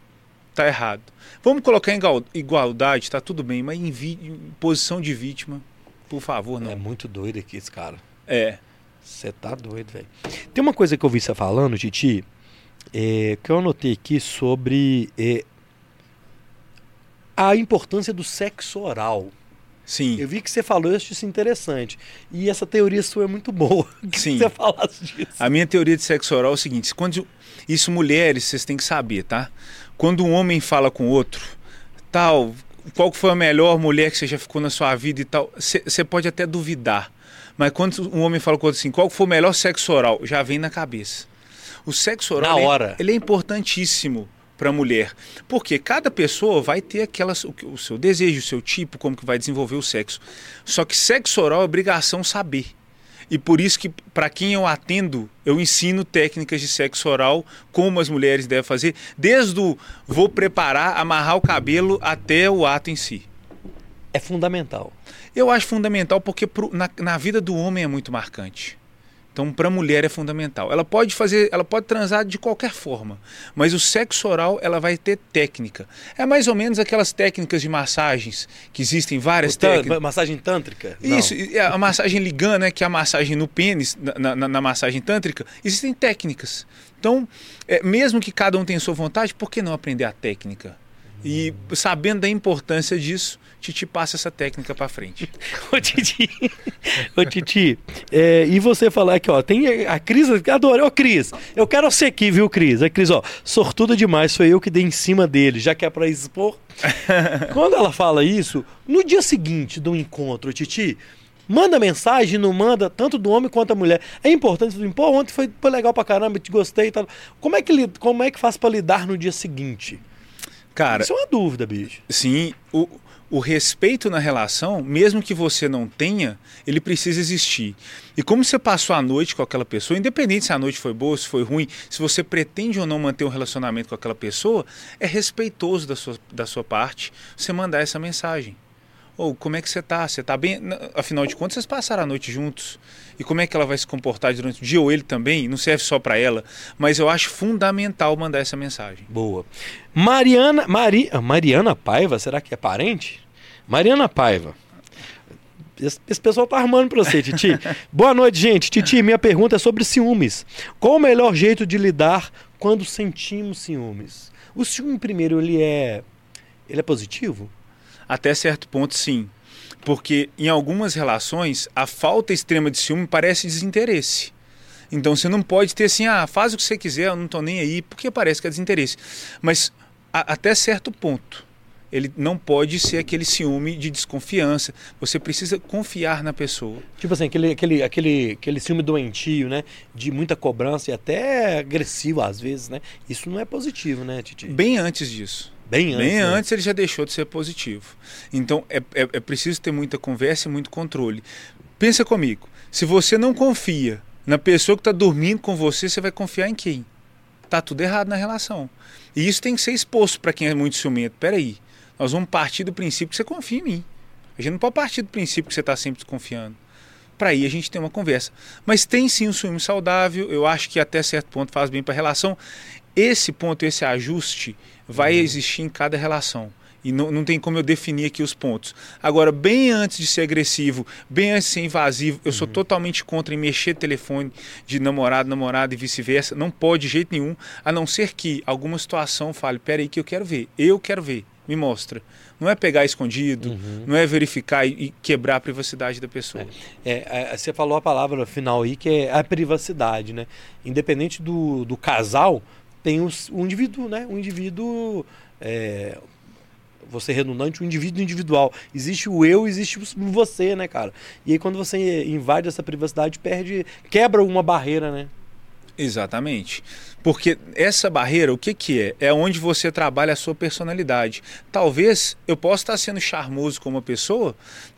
tá errado. Vamos colocar em igualdade, tá tudo bem, mas em, em posição de vítima, por favor, não. É muito doido aqui esse cara. É. Você tá doido, velho. Tem uma coisa que eu vi você falando, Titi, é, que eu anotei aqui sobre é, a importância do sexo oral. Sim. Eu vi que você falou isso, isso interessante. E essa teoria sua é muito boa. Que Sim. você falasse disso. A minha teoria de sexo oral é o seguinte: quando isso mulheres, vocês têm que saber, tá? Quando um homem fala com outro, tal, qual foi a melhor mulher que você já ficou na sua vida e tal, você pode até duvidar. Mas quando um homem fala com outro assim, qual foi o melhor sexo oral, já vem na cabeça. O sexo oral Na ele é- hora. ele é importantíssimo para a mulher, porque cada pessoa vai ter aquelas o, que- o seu desejo, o seu tipo, como que vai desenvolver o sexo. Só que sexo oral é obrigação saber. E por isso que para quem eu atendo, eu ensino técnicas de sexo oral, como as mulheres devem fazer, desde o vou preparar, amarrar o cabelo até o ato em si. É fundamental. Eu acho fundamental porque pro- na, na vida do homem é muito marcante. Então, para a mulher é fundamental. Ela pode fazer, ela pode transar de qualquer forma, mas o sexo oral ela vai ter técnica. É mais ou menos aquelas técnicas de massagens que existem várias técnicas. Massagem tântrica? Não. Isso, e a massagem ligando, né, que é a massagem no pênis, na, na- na massagem tântrica, existem técnicas. Então, é, mesmo que cada um tenha sua vontade, por que não aprender a técnica? E sabendo da importância disso, Titi passa essa técnica para frente. Ô Titi, ô Titi, é, e você falar aqui, ó, tem a Cris, adorei, ô Cris, eu quero você aqui, viu, Cris? A Cris, ó, sortuda demais, foi eu que dei em cima dele, já que é pra expor. Quando ela fala isso, no dia seguinte do encontro, Titi, manda mensagem, não manda, tanto do homem quanto da mulher. É importante, pô, ontem foi, legal pra caramba, te gostei e tal. Como é que, como é que faz pra lidar no dia seguinte? Cara, Isso é uma dúvida, bicho. Sim, o, o respeito na relação, mesmo que você não tenha, ele precisa existir. E como você passou a noite com aquela pessoa, independente se a noite foi boa, se foi ruim, se você pretende ou não manter um relacionamento com aquela pessoa, é respeitoso da sua, da sua parte você mandar essa mensagem. Ou como é que você tá? Você tá bem? Afinal de contas, vocês passaram a noite juntos. E como é que ela vai se comportar durante o dia? Ou ele também? Não serve só para ela. Mas eu acho fundamental mandar essa mensagem. Boa. Mariana, Mari, ah, Mariana Paiva, será que é parente? Mariana Paiva. Esse, esse pessoal tá armando pra você, Titi. Boa noite, gente. Titi, minha pergunta é sobre ciúmes. Qual o melhor jeito de lidar quando sentimos ciúmes? O ciúme, primeiro, ele é. Ele é positivo? Até certo ponto, sim. Porque em algumas relações, a falta extrema de ciúme parece desinteresse. Então você não pode ter assim, ah, faz o que você quiser, eu não tô nem aí, porque parece que é desinteresse. Mas a- até certo ponto, ele não pode ser aquele ciúme de desconfiança. Você precisa confiar na pessoa. Tipo assim, aquele, aquele, aquele, aquele ciúme doentio, né? De muita cobrança e até agressivo às vezes, né? Isso não é positivo, né, Titi? Bem antes disso. Bem antes. Bem né? antes ele já deixou de ser positivo. Então é, é, é preciso ter muita conversa e muito controle. Pensa comigo, se você não confia na pessoa que está dormindo com você, você vai confiar em quem? Tá tudo errado na relação. E isso tem que ser exposto para quem é muito ciumento. Peraí, nós vamos partir do princípio que você confia em mim. A gente não pode partir do princípio que você está sempre desconfiando. Para aí a gente ter uma conversa. Mas tem sim um ciúme saudável, eu acho que até certo ponto faz bem para a relação. Esse ponto, esse ajuste, vai existir em cada relação. E não, não tem como eu definir aqui os pontos. Agora, bem antes de ser agressivo, bem antes de ser invasivo, eu sou totalmente contra em mexer telefone de namorado, namorada e vice-versa. Não pode de jeito nenhum, a não ser que alguma situação fale: peraí, que eu quero ver, eu quero ver, me mostra. Não é pegar escondido, não é verificar e, e quebrar a privacidade da pessoa. É, é, você falou a palavra final aí que é a privacidade, né? Independente do, do casal, tem o indivíduo, né? O indivíduo, é, você redundante, o indivíduo individual. Existe o eu, existe o você, né, cara? E aí quando você invade essa privacidade, perde, quebra uma barreira, né? Exatamente. Porque essa barreira, o que, que é? É onde você trabalha a sua personalidade. Talvez eu possa estar sendo charmoso com uma pessoa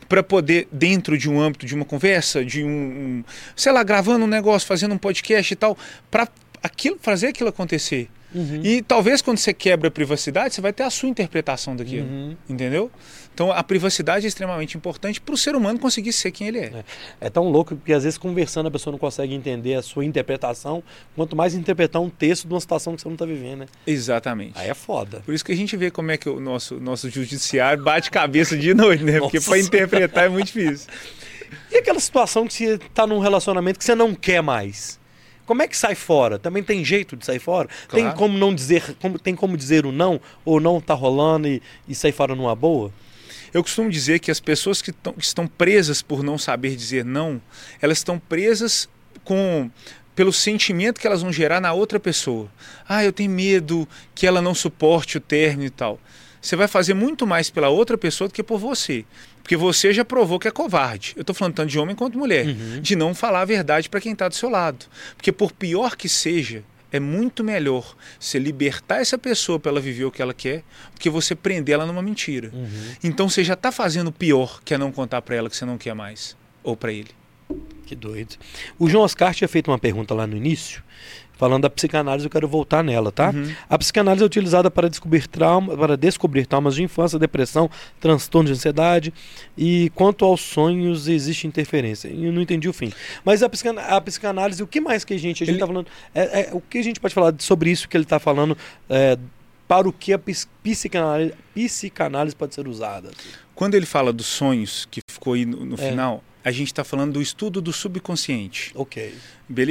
para poder, dentro de um âmbito de uma conversa, de um, um sei lá, gravando um negócio, fazendo um podcast e tal, para aquilo, fazer aquilo acontecer. Uhum. E talvez quando você quebra a privacidade, você vai ter a sua interpretação daquilo. Uhum. Entendeu? Então a privacidade é extremamente importante para o ser humano conseguir ser quem ele é. É tão louco porque às vezes conversando a pessoa não consegue entender a sua interpretação, quanto mais interpretar um texto de uma situação que você não está vivendo, né? Exatamente. Aí é foda. Por isso que a gente vê como é que o nosso, nosso judiciário bate cabeça de noite, né? Porque para interpretar é muito difícil. E aquela situação que você tá num relacionamento que você não quer mais? Como é que sai fora? Também tem jeito de sair fora? Tem Claro. como não dizer, como- tem como dizer o não ou não tá rolando e, e sair fora numa boa? Eu costumo dizer que as pessoas que, tão- que estão presas por não saber dizer não, elas estão presas com pelo sentimento que elas vão gerar na outra pessoa. Ah, eu tenho medo que ela não suporte o término e tal. Você vai fazer muito mais pela outra pessoa do que por você. Porque você já provou que é covarde. Eu estou falando tanto de homem quanto mulher. De não falar a verdade para quem está do seu lado. Porque por pior que seja, é muito melhor você libertar essa pessoa para ela viver o que ela quer do que você prender ela numa mentira. Então você já está fazendo o pior, que é não contar para ela que você não quer mais. Ou para ele. Que doido. O João Oscar tinha feito uma pergunta lá no início, falando da psicanálise, eu quero voltar nela, tá? Uhum. A psicanálise é utilizada para descobrir trauma, para descobrir traumas de infância, depressão, transtorno de ansiedade e quanto aos sonhos existe interferência. Eu não entendi o fim. Mas a, psican- a psicanálise, o que mais que a gente a gente Ele- tá falando? É, é, o que a gente pode falar sobre isso que ele está falando? é, para o que a psicanálise, psicanálise pode ser usada? Quando ele fala dos sonhos, que ficou aí no, no É. final, a gente está falando do estudo do subconsciente. Ok.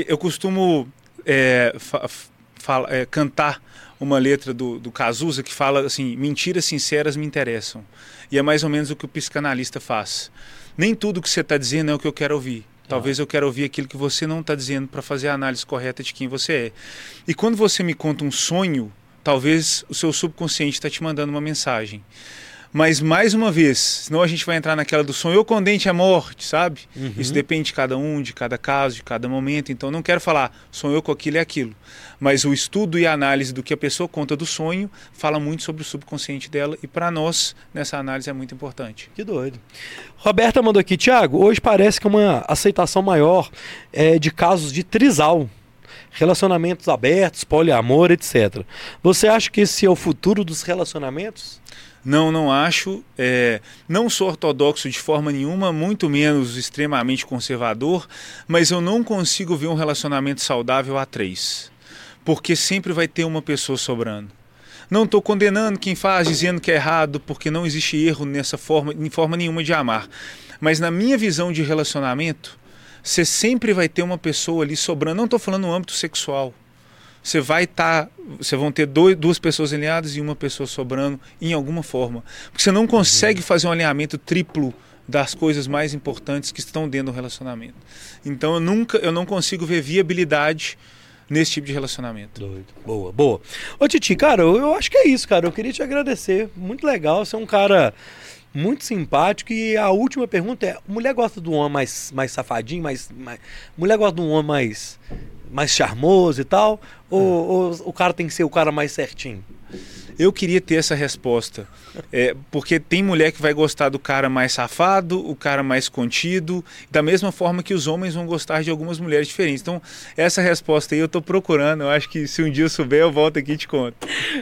Eu costumo é, fa- é, cantar uma letra do, do Cazuza que fala assim: mentiras sinceras me interessam. E é mais ou menos o que o psicanalista faz. Nem tudo que você está dizendo é o que eu quero ouvir. Talvez eu quero ouvir aquilo que você não está dizendo para fazer a análise correta de quem você é. E quando você me conta um sonho, talvez o seu subconsciente está te mandando uma mensagem. Mas mais uma vez, senão a gente vai entrar naquela do sonho, eu condente a morte, sabe? Uhum. Isso depende de cada um, de cada caso, de cada momento. Então não quero falar sonhou com aquilo e aquilo. Mas o estudo e a análise do que a pessoa conta do sonho fala muito sobre o subconsciente dela e para nós nessa análise é muito importante. Que doido. Roberta mandou aqui, Tiago, hoje parece que uma aceitação maior é, de casos de trisal, relacionamentos abertos, poliamor, etc. Você acha que esse é o futuro dos relacionamentos? Não, não acho. é, não sou ortodoxo de forma nenhuma, muito menos extremamente conservador, mas eu não consigo ver um relacionamento saudável a três. Porque sempre vai ter uma pessoa sobrando. Não estou condenando quem faz, dizendo que é errado, porque não existe erro nessa forma, em forma nenhuma de amar. Mas na minha visão de relacionamento, você sempre vai ter uma pessoa ali sobrando. Não estou falando no âmbito sexual você vai estar, você vão ter dois, duas pessoas alinhadas e uma pessoa sobrando em alguma forma, porque você não consegue fazer um alinhamento triplo das coisas mais importantes que estão dentro do relacionamento. Então eu nunca, eu não consigo ver viabilidade nesse tipo de relacionamento. Doido. Boa, boa. Ô Titi, cara, eu, eu acho que é isso, cara. Eu queria te agradecer. Muito legal. Você é um cara muito simpático. E a última pergunta é: mulher gosta de um homem mais, mais safadinho, mais, mais. Mulher gosta de um homem mais, mais charmoso e tal? Ou, ou o cara tem que ser o cara mais certinho? Eu queria ter essa resposta, é, porque tem mulher que vai gostar do cara mais safado, o cara mais contido, da mesma forma que os homens vão gostar de algumas mulheres diferentes. Então, essa resposta aí eu estou procurando. Eu acho que se um dia eu souber, eu volto aqui e te conto.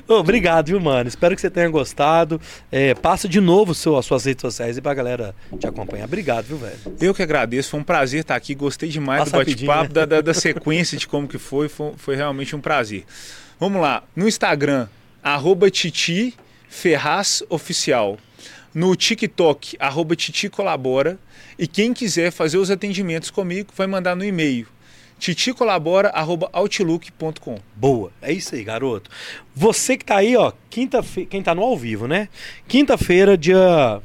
Obrigado, viu, mano? Espero que você tenha gostado. É, passa de novo seu, as suas redes sociais e pra galera te acompanhar. Obrigado, viu, velho? Eu que agradeço, foi um prazer estar aqui. Gostei demais Passa do bate-papo, né? da, da, da sequência de como que foi, foi. Foi realmente um prazer. Vamos lá, no Instagram, arroba Titi Ferraz Oficial. No TikTok, arroba Titi Colabora. E quem quiser fazer os atendimentos comigo, vai mandar no e-mail titicolabora.outlook.com. Boa, é isso aí, garoto. Você que tá aí, ó, quinta-feira, quem tá no ao vivo, né? Quinta-feira, dia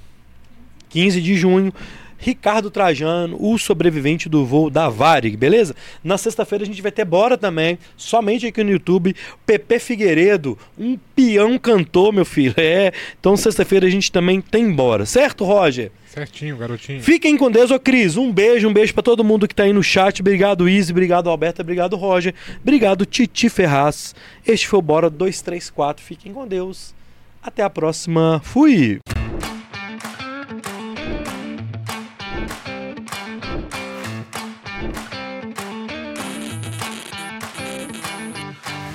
15 de junho, Ricardo Trajano, o sobrevivente do voo da Varig, beleza? Na sexta-feira a gente vai ter Bora também, somente aqui no YouTube. Pepe Figueiredo, um peão cantor, meu filho. É, então sexta-feira a gente também tem Bora, certo, Roger? Certinho, garotinho. Fiquem com Deus, ô Cris. Um beijo, um beijo pra todo mundo que tá aí no chat. Obrigado, Izzy. Obrigado, Alberta. Obrigado, Roger. Obrigado, Titi Ferraz. Este foi o Bora 234. Fiquem com Deus. Até a próxima. Fui!